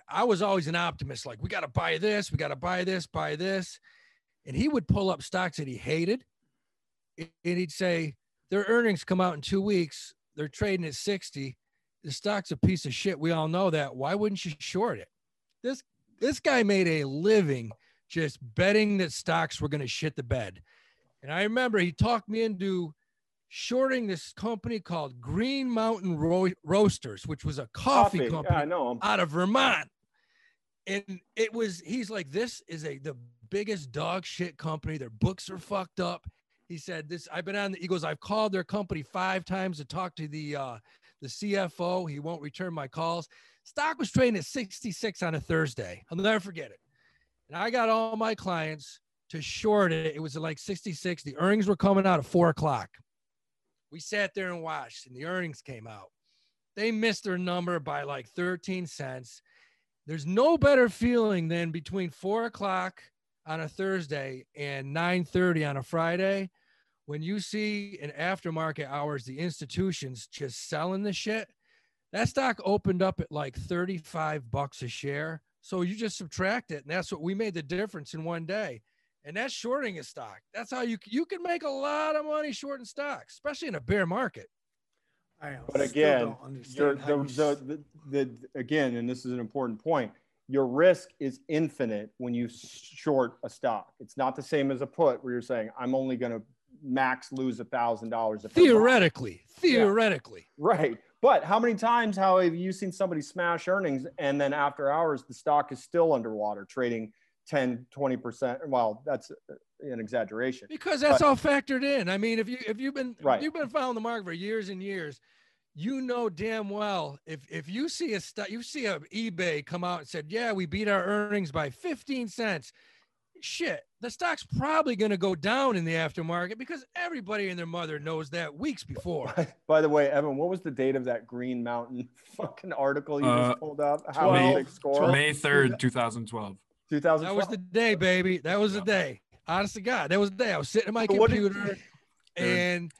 I was always an optimist. Like, we got to buy this, we got to buy this, buy this, and he would pull up stocks that he hated, and he'd say, "Their earnings come out in two weeks. They're trading at sixty. The stock's a piece of shit. We all know that. Why wouldn't you short it?" This this guy made a living just betting that stocks were going to shit the bed. And I remember he talked me into shorting this company called Green Mountain Ro- Roasters, which was a coffee, yeah, company i know 'em. out of Vermont. And it was, he's like, this is a the biggest dog shit company. Their books are fucked up. He said, This I've been on the he goes, I've called their company five times to talk to the uh the CFO. He won't return my calls. Stock was trading at 66 on a Thursday. I'll never forget it. And I got all my clients to short it. It was like 66. The earnings were coming out at four o'clock. We sat there and watched, and the earnings came out. They missed their number by like 13 cents. There's no better feeling than between four o'clock on a Thursday and 9:30 on a Friday when you see in aftermarket hours the institutions just selling the shit. That stock opened up at like 35 bucks a share. So you just subtract it, and that's what we made the difference in one day. And that's shorting a stock. That's how you you can make a lot of money shorting stocks, especially in a bear market. I But again, don't Your- understand how the, the, the, the, again, and this is an important point, your risk is infinite when you short a stock. It's not the same as a put where you're saying, I'm only going to max lose a thousand dollars. if I buy." Theoretically, theoretically. Right. But how many times how have you seen somebody smash earnings and then after hours the stock is still underwater trading 10, 20%? Well, that's an exaggeration. because that's But- all factored in. I mean, if you if you've been Right. if you've been following the market for years and years, you know damn well if if you see a stock, you see a eBay come out and said, "Yeah, we beat our earnings by 15 cents." Shit, the stock's probably going to go down in the aftermarket because everybody and their mother knows that weeks before. By the way, Evan, what was the date of that Green Mountain *laughs* fucking article you Uh, just pulled up? How May- big score? May 3rd, 2012. 2012. That was the day, baby. That was the day. Honest to God, that was the day. I was sitting at my So what did- computer and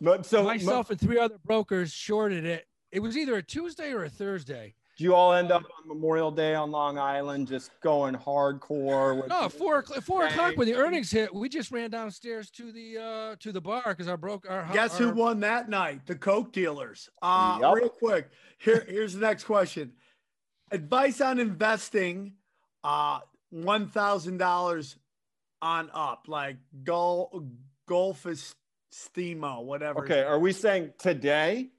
But so myself and three other brokers shorted it. It was either a Tuesday or a Thursday. do you all end up on Memorial Day on Long Island just going hardcore? With, No, four o'clock. Four o'clock when the earnings hit, we just ran downstairs to the uh to the bar because our broke our Guess who won that night? The Coke dealers. Uh, Yup. Real quick, here, here's the next question. Advice on investing uh, $1,000 on up, like golf golf Golfus Stemo, whatever. Okay, are we saying today?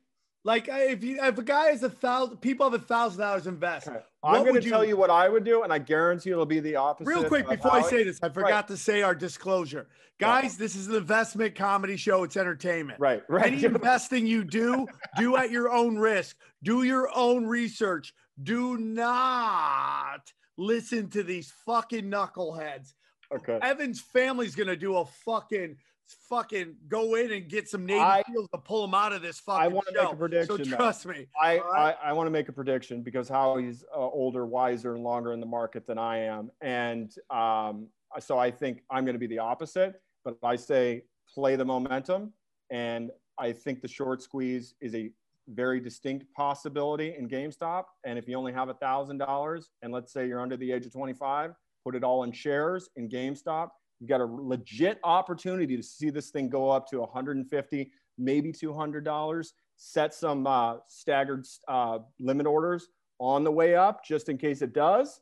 Like if you if a guy has a thousand, people have a thousand dollars invest. Okay. I'm going to tell you what I would do, and I guarantee it'll be the opposite. Real quick before I say this, I forgot to say our disclosure. Guys, this is an investment comedy show. It's entertainment. Right, right. Any investing you do, *laughs* do at your own risk. Do your own research. Do not listen to these fucking knuckleheads. okay. Evan's family's gonna do a fucking fucking go in and get some Navy I- SEALs to pull him out of this fucking I want to make a prediction. So though. trust me. I, right. I, I want to make a prediction because Howie's uh, older, wiser, and longer in the market than I am. And um, so I think I'm going to be the opposite. But I say play the momentum. And I think the short squeeze is a very distinct possibility in GameStop. And if you only have a $1,000, and let's say you're under the age of 25, put it all in shares in GameStop. You've got a legit opportunity to see this thing go up to 150, maybe $200 set some uh, staggered uh, limit orders on the way up just in case it does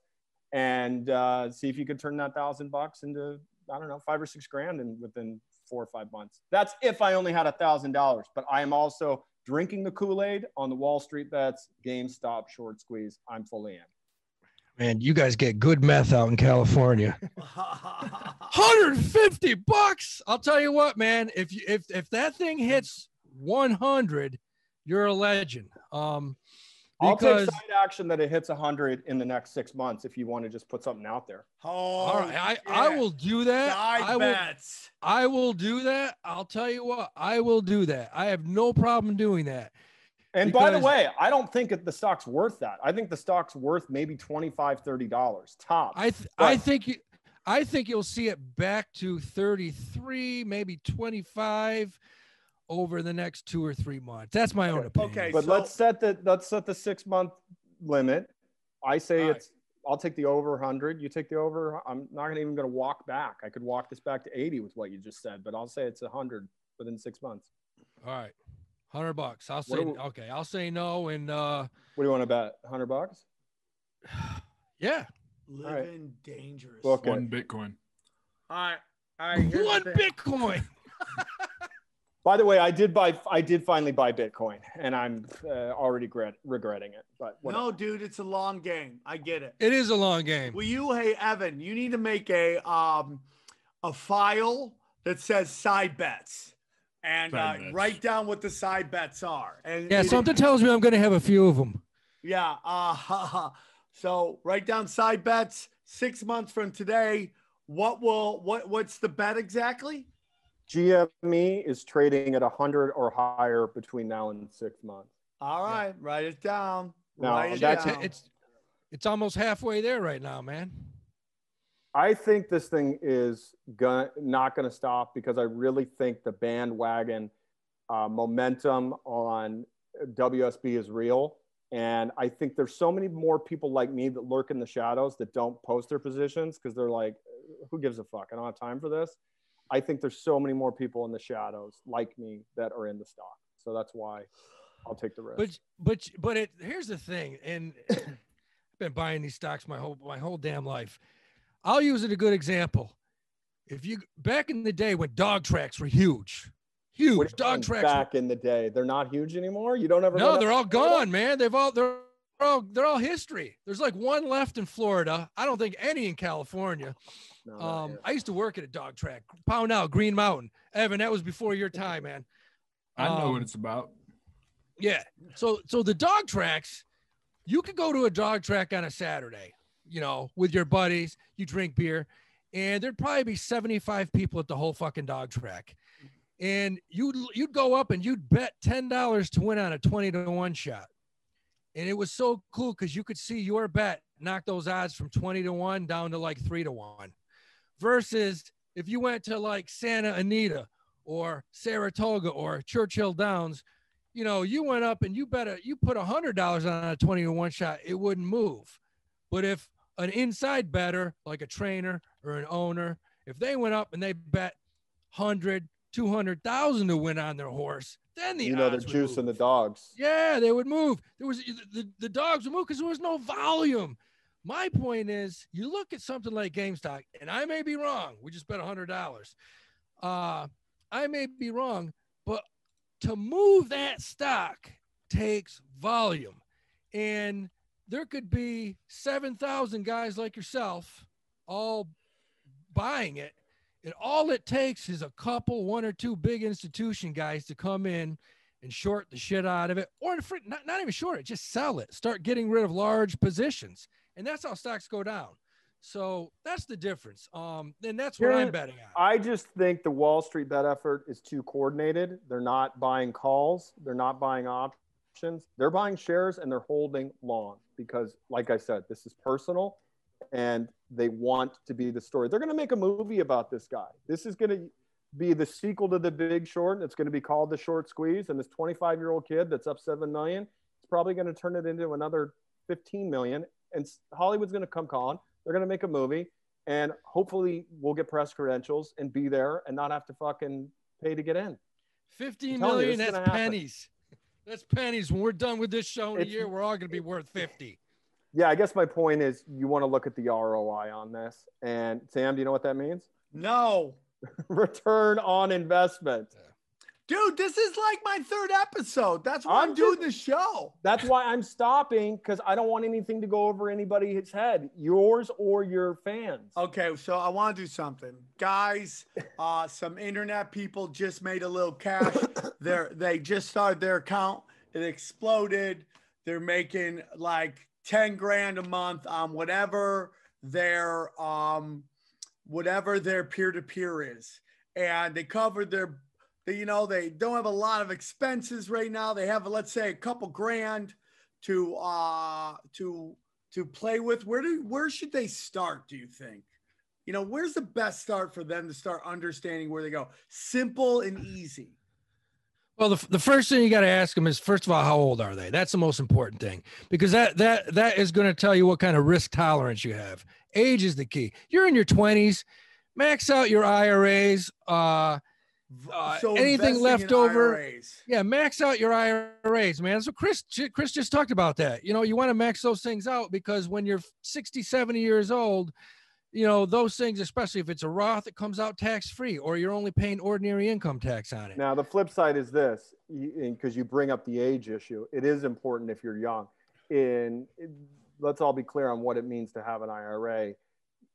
and uh, see if you can turn that thousand bucks into i don't know five or six grand in within four or five months. That's if i only had a thousand dollars but i am also drinking the kool-aid on the wall street bets gamestop short squeeze. I'm fully in Man, you guys get good meth out in California. *laughs* 150 bucks. I'll tell you what, man. If you if if that thing hits 100, you're a legend. Um, i'll take side action that it hits 100 in the next six months if you want to just put something out there oh, all right, I, I will do that. Side I will bets. I will do that. I'll tell you what, I will do that. I have no problem doing that. And by the way, I don't think it- the stock's worth that. I think the stock's worth maybe 25 $30 top. I th- I think you I think you'll see it back to 33, maybe 25 over the next two or three months. That's my own opinion. Okay, but so- let's set the let's set the six month limit. I say All right. it's I'll take the over 100. You take the over. I'm not gonna even going to walk back. I could walk this back to 80 with what you just said, but I'll say it's 100 within six months. All right. 100 bucks. I'll say we- okay, I'll say no and uh What do you want to bet? 100 bucks? *sighs* yeah. living dangerous. Book One it. Bitcoin. All right. All right. here's the One. Bitcoin. *laughs* By the way, I did buy. I did finally buy Bitcoin, and I'm uh, already regret, regretting it. But whatever. No, dude, it's a long game. I get it. It is a long game. Will you, hey Evan, you need to make a um a file that says side bets and uh, write down what the side bets are. And Yeah, it- something tells me I'm going to have a few of them. Yeah. Uh, so write down side bets. Six months from today, what will what what's the bet exactly? GME is trading at 100 or higher between now and six months. All right, write it down. No, write it that's- down. It's it's almost halfway there right now, man. I think this thing is gonna not going to stop because I really think the bandwagon uh, momentum on WSB is real, and I think there's so many more people like me that lurk in the shadows that don't post their positions because they're like, "Who gives a fuck? I don't have time for this." I think there's so many more people in the shadows like me that are in the stock, so that's why I'll take the risk. But but but it here's the thing, and *clears throat* I've been buying these stocks my whole my whole damn life. I'll use it a good example. If you back in the day when dog tracks were huge, What huge dog mean tracks. were- back in the day, they're not huge anymore. You don't ever. no, they're all gone, man. They've all they're all they're all history. There's like one left in Florida. I don't think any in California. No, Um. I used to work at a dog track, Pownal, Green Mountain. Evan, that was before your *laughs* time, man. I know Um, what it's about. Yeah. So so the dog tracks, you could go to a dog track on a Saturday, you know, with your buddies, you drink beer, and there'd probably be 75 people at the whole fucking dog track. And you'd you'd go up and you'd bet $10 to win on a 20 to 1 shot. And it was so cool because you could see your bet knock those odds from 20 to 1 down to like 3 to 1. Versus if you went to like Santa Anita or Saratoga or Churchill Downs, you know, you went up and you bet a, you put a hundred dollars on a 20 to one shot, it wouldn't move. But if an inside bettor, like a trainer or an owner, if they went up and they bet 100, 200,000 to win on their horse, then the you know they're odds would the dogs. Yeah, they would move. There was the, the dogs would move because there was no volume. My point is, you look at something like GameStop, and I may be wrong. We just bet hundred dollars. Uh, I may be wrong, but to move that stock takes volume, and there could be seven thousand guys like yourself all buying it, and all it takes is a couple, one or two big institution guys to come in and short the shit out of it, or not, not even short it, just sell it. Start getting rid of large positions, and that's how stocks go down. So that's the difference. Um, and that's what Here- I'm betting on. I just think the Wall Street bet effort is too coordinated. They're not buying calls, they're not buying options. They're buying shares and they're holding long because, like I said, this is personal and they want to be the story. They're going to make a movie about this guy. This is going to be the sequel to The Big Short. and It's going to be called The Short Squeeze. And this 25 year old kid that's up 7 million, it's probably going to turn it into another 15 million. And Hollywood's going to come calling. They're going to make a movie and hopefully we'll get press credentials and be there and not have to fucking pay to get in. 15 I'm you, million, is that's pennies. That's pennies. When we're done with this show in a year, we're all going to be worth 50. Yeah, I guess my point is you want to look at the ROI on this. And Sam, do you know what that means? No. *laughs* Return on investment. Dude, this is like my third episode. That's why I'm, I'm doing this show. That's why I'm stopping because I don't want anything to go over anybody's head, yours or your fans. Okay, so I want to do something. Guys, uh, some internet people just made a little cash. *laughs* They're they just started their account. It exploded. They're making like 10 grand a month on whatever their um whatever their peer-to-peer is. And they covered their you know, they don't have a lot of expenses right now. They have let's say a couple grand to uh to to play with. Where do where should they start, do you think? You know, where's the best start for them to start understanding where they go? Simple and easy. Well, the, the first thing you got to ask them is first of all, how old are they? That's the most important thing because that that that is going to tell you what kind of risk tolerance you have. Age is the key. You're in your 20s, max out your IRAs. Uh, Uh, anything left over- IRAs. yeah, max out your IRAs, man. So Chris Chris just talked about that. You know, you want to max those things out because when you're 60, 70 years old, you know, those things, especially if it's a Roth, it comes out tax free or you're only paying ordinary income tax on it. Now, the flip side is this because you bring up the age issue. It is important if you're young. In let's all be clear on what it means to have an IRA.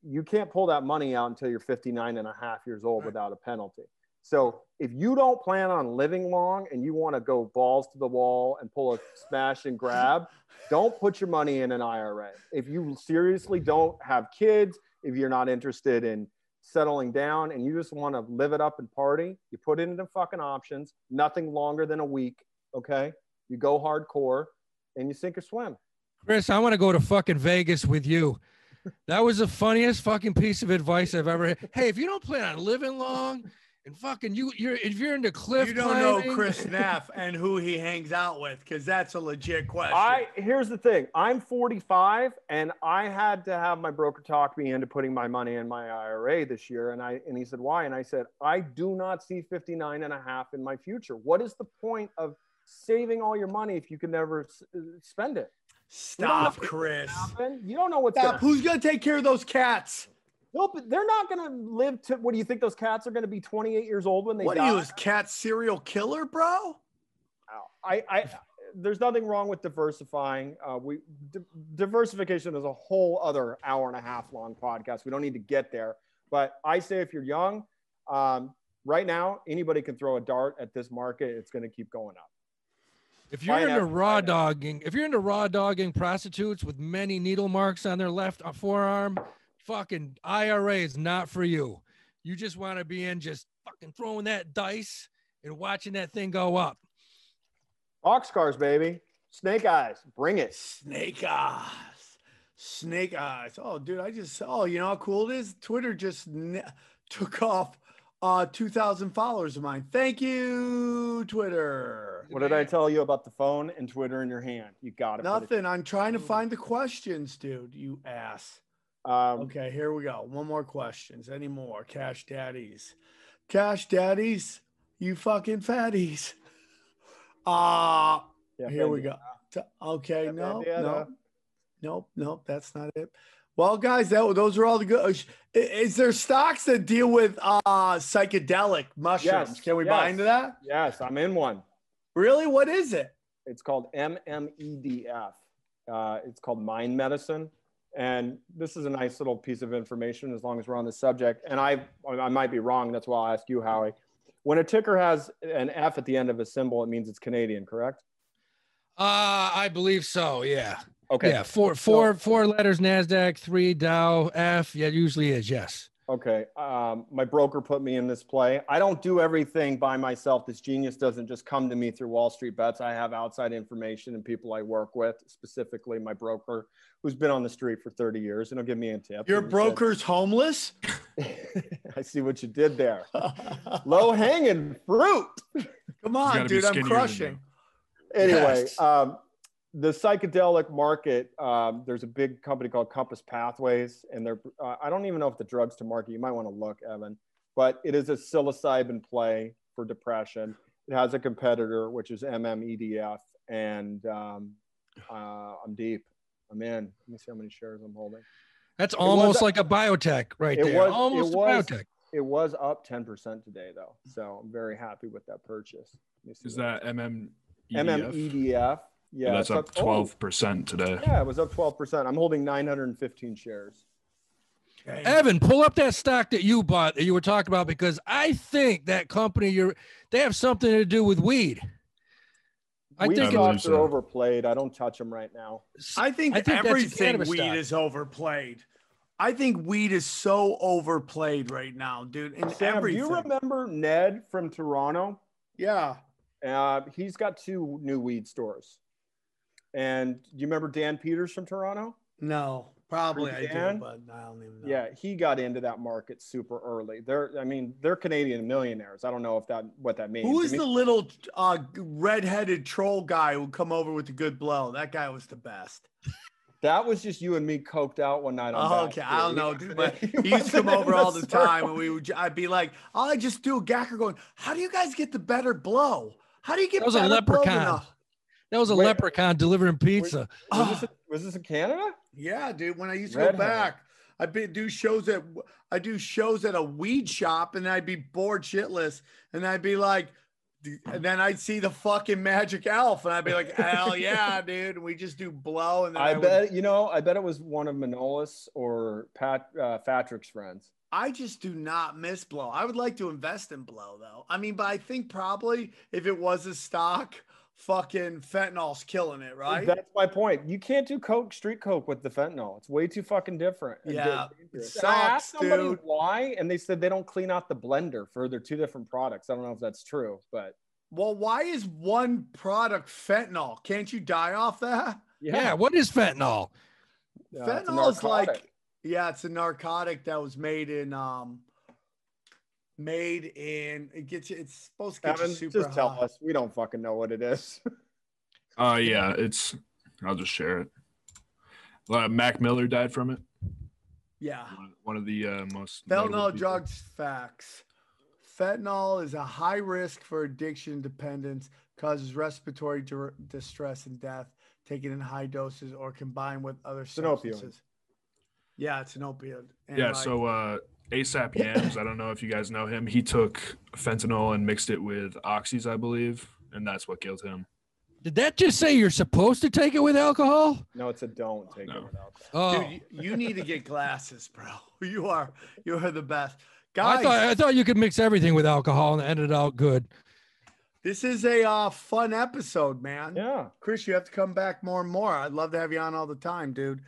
You can't pull that money out until you're 59 and a half years old Right. without a penalty. So if you don't plan on living long and you want to go balls to the wall and pull a smash and grab, *laughs* don't put your money in an IRA. If you seriously don't have kids, if you're not interested in settling down and you just want to live it up and party, you put it into fucking options, nothing longer than a week. Okay. You go hardcore and you sink or swim. Chris, I want to go to fucking Vegas with you. *laughs* That was the funniest fucking piece of advice I've ever had. Hey, if you don't plan on living long and fucking you, you're if you're into cliff You don't know Chris *laughs* Neff and who he hangs out with because that's a legit question. I here's the thing. I'm 45 and I had to have my broker talk me into putting my money in my IRA this year. And I and he said, why? And I said, I do not see 59 and a half in my future. What is the point of saving all your money if you can never s- uh, spend it? Stop, Chris. Happen? You don't know what's Stop. gonna Who's gonna take care of those cats? Nope, they're not going to live to. What do you think? Those cats are going to be 28 years old when they What die? are you, is cat serial killer, bro? I, I, there's nothing wrong with diversifying. Uh, we di- diversification is a whole other hour and a half long podcast. We don't need to get there. But I say if you're young, um, right now anybody can throw a dart at this market. It's going to keep going up. If you're Find into out- raw dogging, if you're into raw dogging prostitutes with many needle marks on their left uh, forearm, fucking IRA is not for you. You just want to be in just fucking throwing that dice and watching that thing go up. Boxcars, baby. Snake eyes. Bring it. Snake eyes. Snake eyes. Oh, dude, I just oh, you know how cool it is? Twitter just ne- took off uh 2,000 followers of mine. Thank you, Twitter. What did I tell you about the phone and Twitter in your hand? You got it. Nothing. I'm trying to find the questions, dude. You ass. Um, Okay, here we go. One more questions. Any more? Cash daddies. Cash daddies, you fucking fatties. Uh *laughs* yeah, here we go. Okay, Yeah, no, no, uh, nope, nope, that's not it. Well, guys, that those are all the good. Is there stocks that deal with uh psychedelic mushrooms? Yes, Can we buy into that? Yes, I'm in one. Really? What is it? It's called MMEDF. Uh, it's called Mind Medicine. And this is a nice little piece of information as long as we're on the subject. And I, I might be wrong. That's why I'll ask you, Howie. When a ticker has an F at the end of a symbol, it means it's Canadian, correct? Uh, I believe so. Yeah. Okay. Yeah, four, four, four letters Nasdaq, three Dow, F. Yeah, it usually is. Yes. Okay. Um, my broker put me in this play. I don't do everything by myself. This genius doesn't just come to me through Wall Street bets. I have outside information and people I work with, specifically my broker, who's been on the street for 30 years, and he'll give me a tip. Your And he broker's homeless? *laughs* I see what you did there. *laughs* Low hanging fruit. Come on, dude. I'm crushing. Anyway, Yes. um, the psychedelic market, um, there's a big company called Compass Pathways, and they're, uh, I don't even know if the drug's to market. You might want to look, Evan, but it is a psilocybin play for depression. It has a competitor, which is MMEDF, and um, uh, I'm deep. I'm in. Let me see how many shares I'm holding. That's was almost a- like a biotech right It there. was- it almost was- a biotech. It was up 10% today, though. So I'm very happy with that purchase. Let me see Is what- that MM? MMEDF? Yeah, that's it's up twelve percent today. Yeah, it was up 12%. I'm holding 915 shares. Okay. Evan, pull up that stock that you bought that you were talking about because I think that company you're they have something to do with weed. I Weed think it- stocks I are overplayed. I don't touch them right now. I think, I think everything weed stock. is overplayed. I think weed is so overplayed right now, dude. In Sam, everything. do you remember Ned from Toronto? Yeah. Uh, he's got two new weed stores. And do you remember Dan Peters from Toronto? No, probably I do, but I don't even know. Yeah, he got into that market super early. They're, I mean, they're Canadian millionaires. I don't know if that what that means. Who is I mean, the little uh, red-headed troll guy who come over with the good blow? That guy was the best. that was just you and me coked out one night on. Oh, okay, Street. I don't know, *laughs* dude, but he used to come over in all the time, and we would. I'd be like, "All I just do a gacker going. How do you guys get the better blow? How do you get That was a better blow than leprechaun. That was a Wait. leprechaun delivering pizza. Was this, was this in Canada? Yeah, dude. When I used to Red go back, I'd be, do shows at I do shows at a weed shop, and I'd be bored shitless, and I'd be like, and then I'd see the fucking magic elf, and I'd be like, hell *laughs* yeah, dude. And we just do blow, and then I I, would- bet you know. I bet it was one of Manolis or Pat uh, Patrick's friends. I just do not miss blow. I would like to invest in blow though. I mean, but I think probably if it was a stock, fucking fentanyl's killing it, right? That's my point. You can't do coke, street coke with the fentanyl. It's way too fucking different. Yeah, dangerous. it And I asked somebody dude. why, and they said they don't clean out the blender for their two different products. I don't know if that's true, but well, why is one product fentanyl? Can't you die off that? Yeah. what is fentanyl? Yeah, fentanyl is like yeah, it's a narcotic that was made in um made in it gets you it's supposed to get Kevin, you super just tell high. us. We don't fucking know what it is. *laughs* Uh, yeah, it's. I'll just share it. Uh, Mac Miller died from it. Yeah. One- One of the uh, most. Fentanyl drugs facts. Fentanyl is a high risk for addiction dependence, causes respiratory dir- distress and death, taken in high doses or combined with other an opioid. substances. Yeah, it's an opioid. And Yeah. like- So uh, ASAP Yams. I don't know if you guys know him. He took fentanyl and mixed it with oxys, I believe, and that's what killed him. Did that just say you're supposed to take it with alcohol? no, it's a don't take No. it without. Oh, dude, you, you need to get glasses, bro. *laughs* You are you are the best. I Guys, thought I thought you could mix everything with alcohol and end it out good. this is a uh, fun episode, man. Yeah. Chris, you have to come back more and more. I'd love to have you on all the time, dude.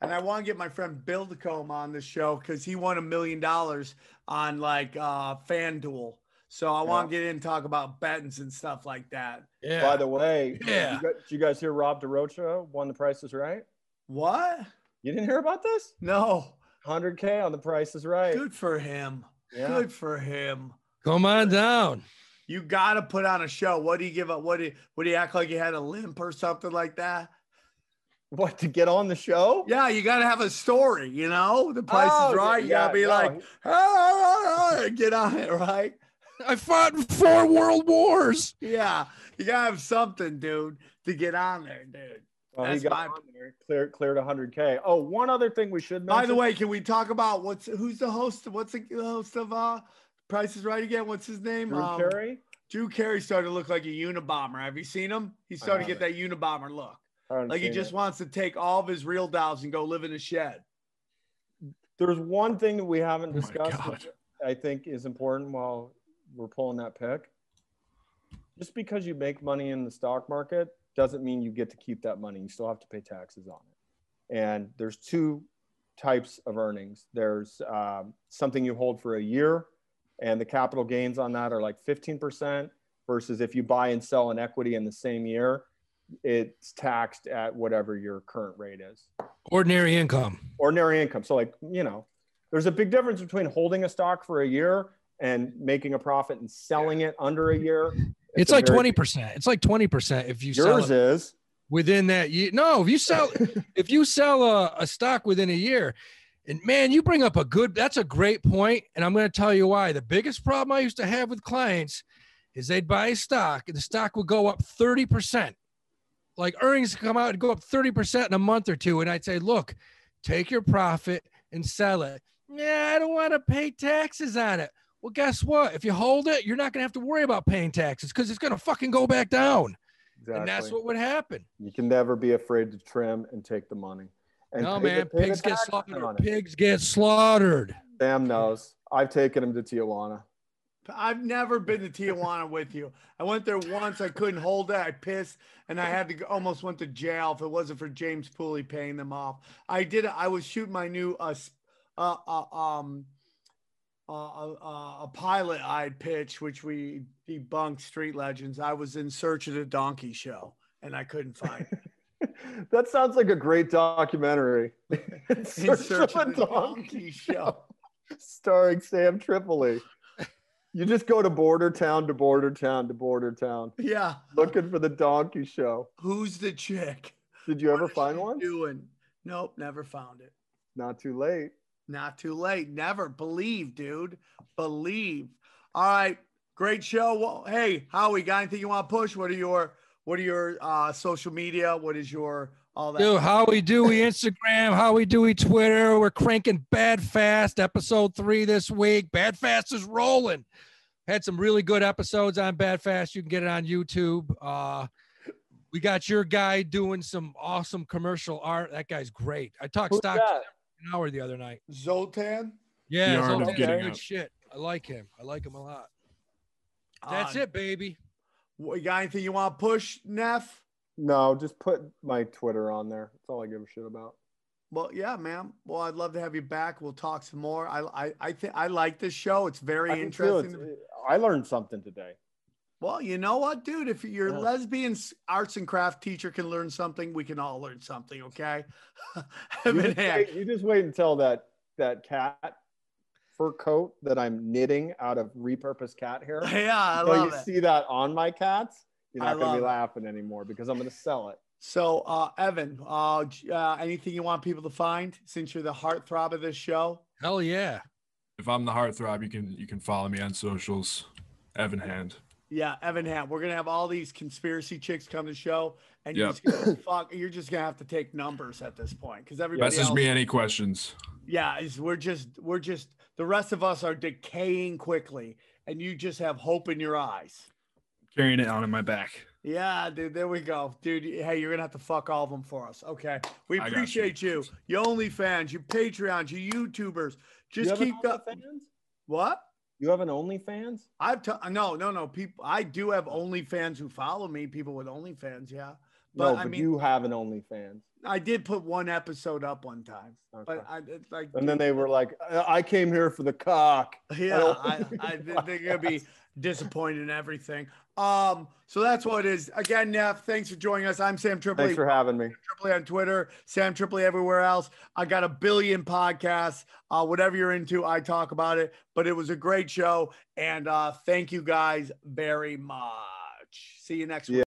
And I want to get my friend Bill DeCombe on the show because he won a million dollars on like uh FanDuel. So I want to get in and talk about bettings and stuff like that. Yeah. By the way, Yeah. you gu- did you guys hear Rob DeRocha won the Price is Right? What? You didn't hear about this? No. 100K on the Price is Right. Good for him. Yeah. Good for him. Come on down. You got to put on a show. What do you give up? What do you, what do you act like you had a limp or something like that? What to get on the show? Yeah, you got to have a story, you know? The price Oh, is right. You got to be no, like, "Ah, get on it, right? I fought in four world wars. Yeah, you got to have something, dude, to get on there, dude. Well, he got my- on there, cleared cleared 100K. Oh, one other thing we should mention. By the way, can we talk about what's who's the host? Of, what's the host of uh Price is Right again? What's his name? Drew Um, Carey. Drew Carey started to look like a Unabomber. Have you seen him? He's starting to get that Unabomber look. Like he just wants to take all of his real dolls and go live in a shed. There's one thing that we haven't Oh discussed. That I think is important while we're pulling that pick. Just because you make money in the stock market doesn't mean you get to keep that money. You still have to pay taxes on it. And there's two types of earnings. There's um, something you hold for a year, and the capital gains on that are like 15%, versus if you buy and sell an equity in the same year, it's taxed at whatever your current rate is. Ordinary income. Ordinary income. So, like, you know, there's a big difference between holding a stock for a year and making a profit and selling it under a year. It's, a like twenty percent. It's like twenty percent if you sell Yours it is. within that year. No, if you sell *laughs* if you sell a, a stock within a year, and man, you bring up a good. That's a great point, and I'm going to tell you why. The biggest problem I used to have with clients is they'd buy a stock and the stock would go up thirty percent. Like earnings come out and go up thirty percent in a month or two, and I'd say, look, take your profit and sell it. Yeah, I don't want to pay taxes on it. Well, guess what? If you hold it, you're not going to have to worry about paying taxes because it's going to fucking go back down. Exactly. And that's what would happen. you can never be afraid to trim and take the money. And no, man, the pigs get slaughtered. Pigs get slaughtered. Sam knows. I've taken him to Tijuana. I've never been to Tijuana with you. I went there once. I couldn't hold it. I pissed, and I had to go, almost went to jail if it wasn't for James Pooley paying them off. I did. I was shooting my new uh, uh, uh um uh, uh, uh, a pilot I'd pitched, which we debunked Street Legends. I was in search of the donkey show, and I couldn't find it. *laughs* that sounds like a great documentary. In *laughs* in Search search of a Donkey donkey show. *laughs* starring Sam Tripoli. You just go to border town to border town to border town Yeah. looking for the donkey show. Who's the chick? Did you ever What is find one? Doing? Nope, never found it. Not too late. Not too late. Never believe, dude. Believe. All right. Great show. Well, hey, Howie, got anything you want to push? What are your what are your uh social media? What is your all that? Dude, how we do we Instagram, how we do we Twitter. We're cranking Bad Fast episode three this week. Bad Fast is rolling. Had some really good episodes on Bad Fast. You can get it on YouTube. Uh, we got your guy doing some awesome commercial art. That guy's great. I talked Who's stock that? an hour the other night. Zoltan. Yeah, The art so of that's getting good up. shit. I like him. I like him a lot. That's Uh, it, baby. What- You got anything you want to push, Neff? No, just put my Twitter on there. That's all I give a shit about. Well, yeah, ma'am. Well, I'd love to have you back. We'll talk some more. I I I think I like this show. It's very I interesting. It's- I learned something today. Well, you know what, dude? If your Yeah. lesbian arts and craft teacher can learn something, we can all learn something. Okay. *laughs* You just, wait, you just wait until that that cat fur coat that I'm knitting out of repurposed cat hair. *laughs* Yeah, I Until love you it. see that on my cats, you're I not gonna be it. laughing anymore because I'm going to sell it. So, uh, Evan, uh, uh, anything you want people to find since you're the heartthrob of this show? Hell yeah. If I'm the heartthrob, you can you can follow me on socials. Evan Hand. Yeah, Evan Ham. We're gonna have all these conspiracy chicks come to the show, and Yep. you're just gonna fuck. You're just gonna have to take numbers at this point because everybody Message else. me any questions. Yeah, is we're just we're just the rest of us are decaying quickly, and you just have hope in your eyes. Carrying it on in my back. Yeah, dude. There we go, dude. Hey, you're gonna have to fuck all of them for us. Okay, we I got you. appreciate you. You OnlyFans, you Patreons, you YouTubers. Just have an keep up. What? You have an OnlyFans? I've t- no, no, no. People, I do have OnlyFans who follow me. People with OnlyFans, yeah. no, But, but I mean- you have an OnlyFans. I did put one episode up one time, Okay. but I it's like. and then they were like, "I I came here for the cock." Yeah, don't- I, I, *laughs* they're gonna be disappointed in everything. Um, so that's what it is. Again, Neff, thanks for joining us. I'm Sam Tripoli. Thanks for having me. Tripoli on Twitter, Sam Tripoli everywhere else. I got a billion podcasts. Uh, whatever you're into, I talk about it. But it was a great show, and uh, thank you guys very much. See you next Yeah. week.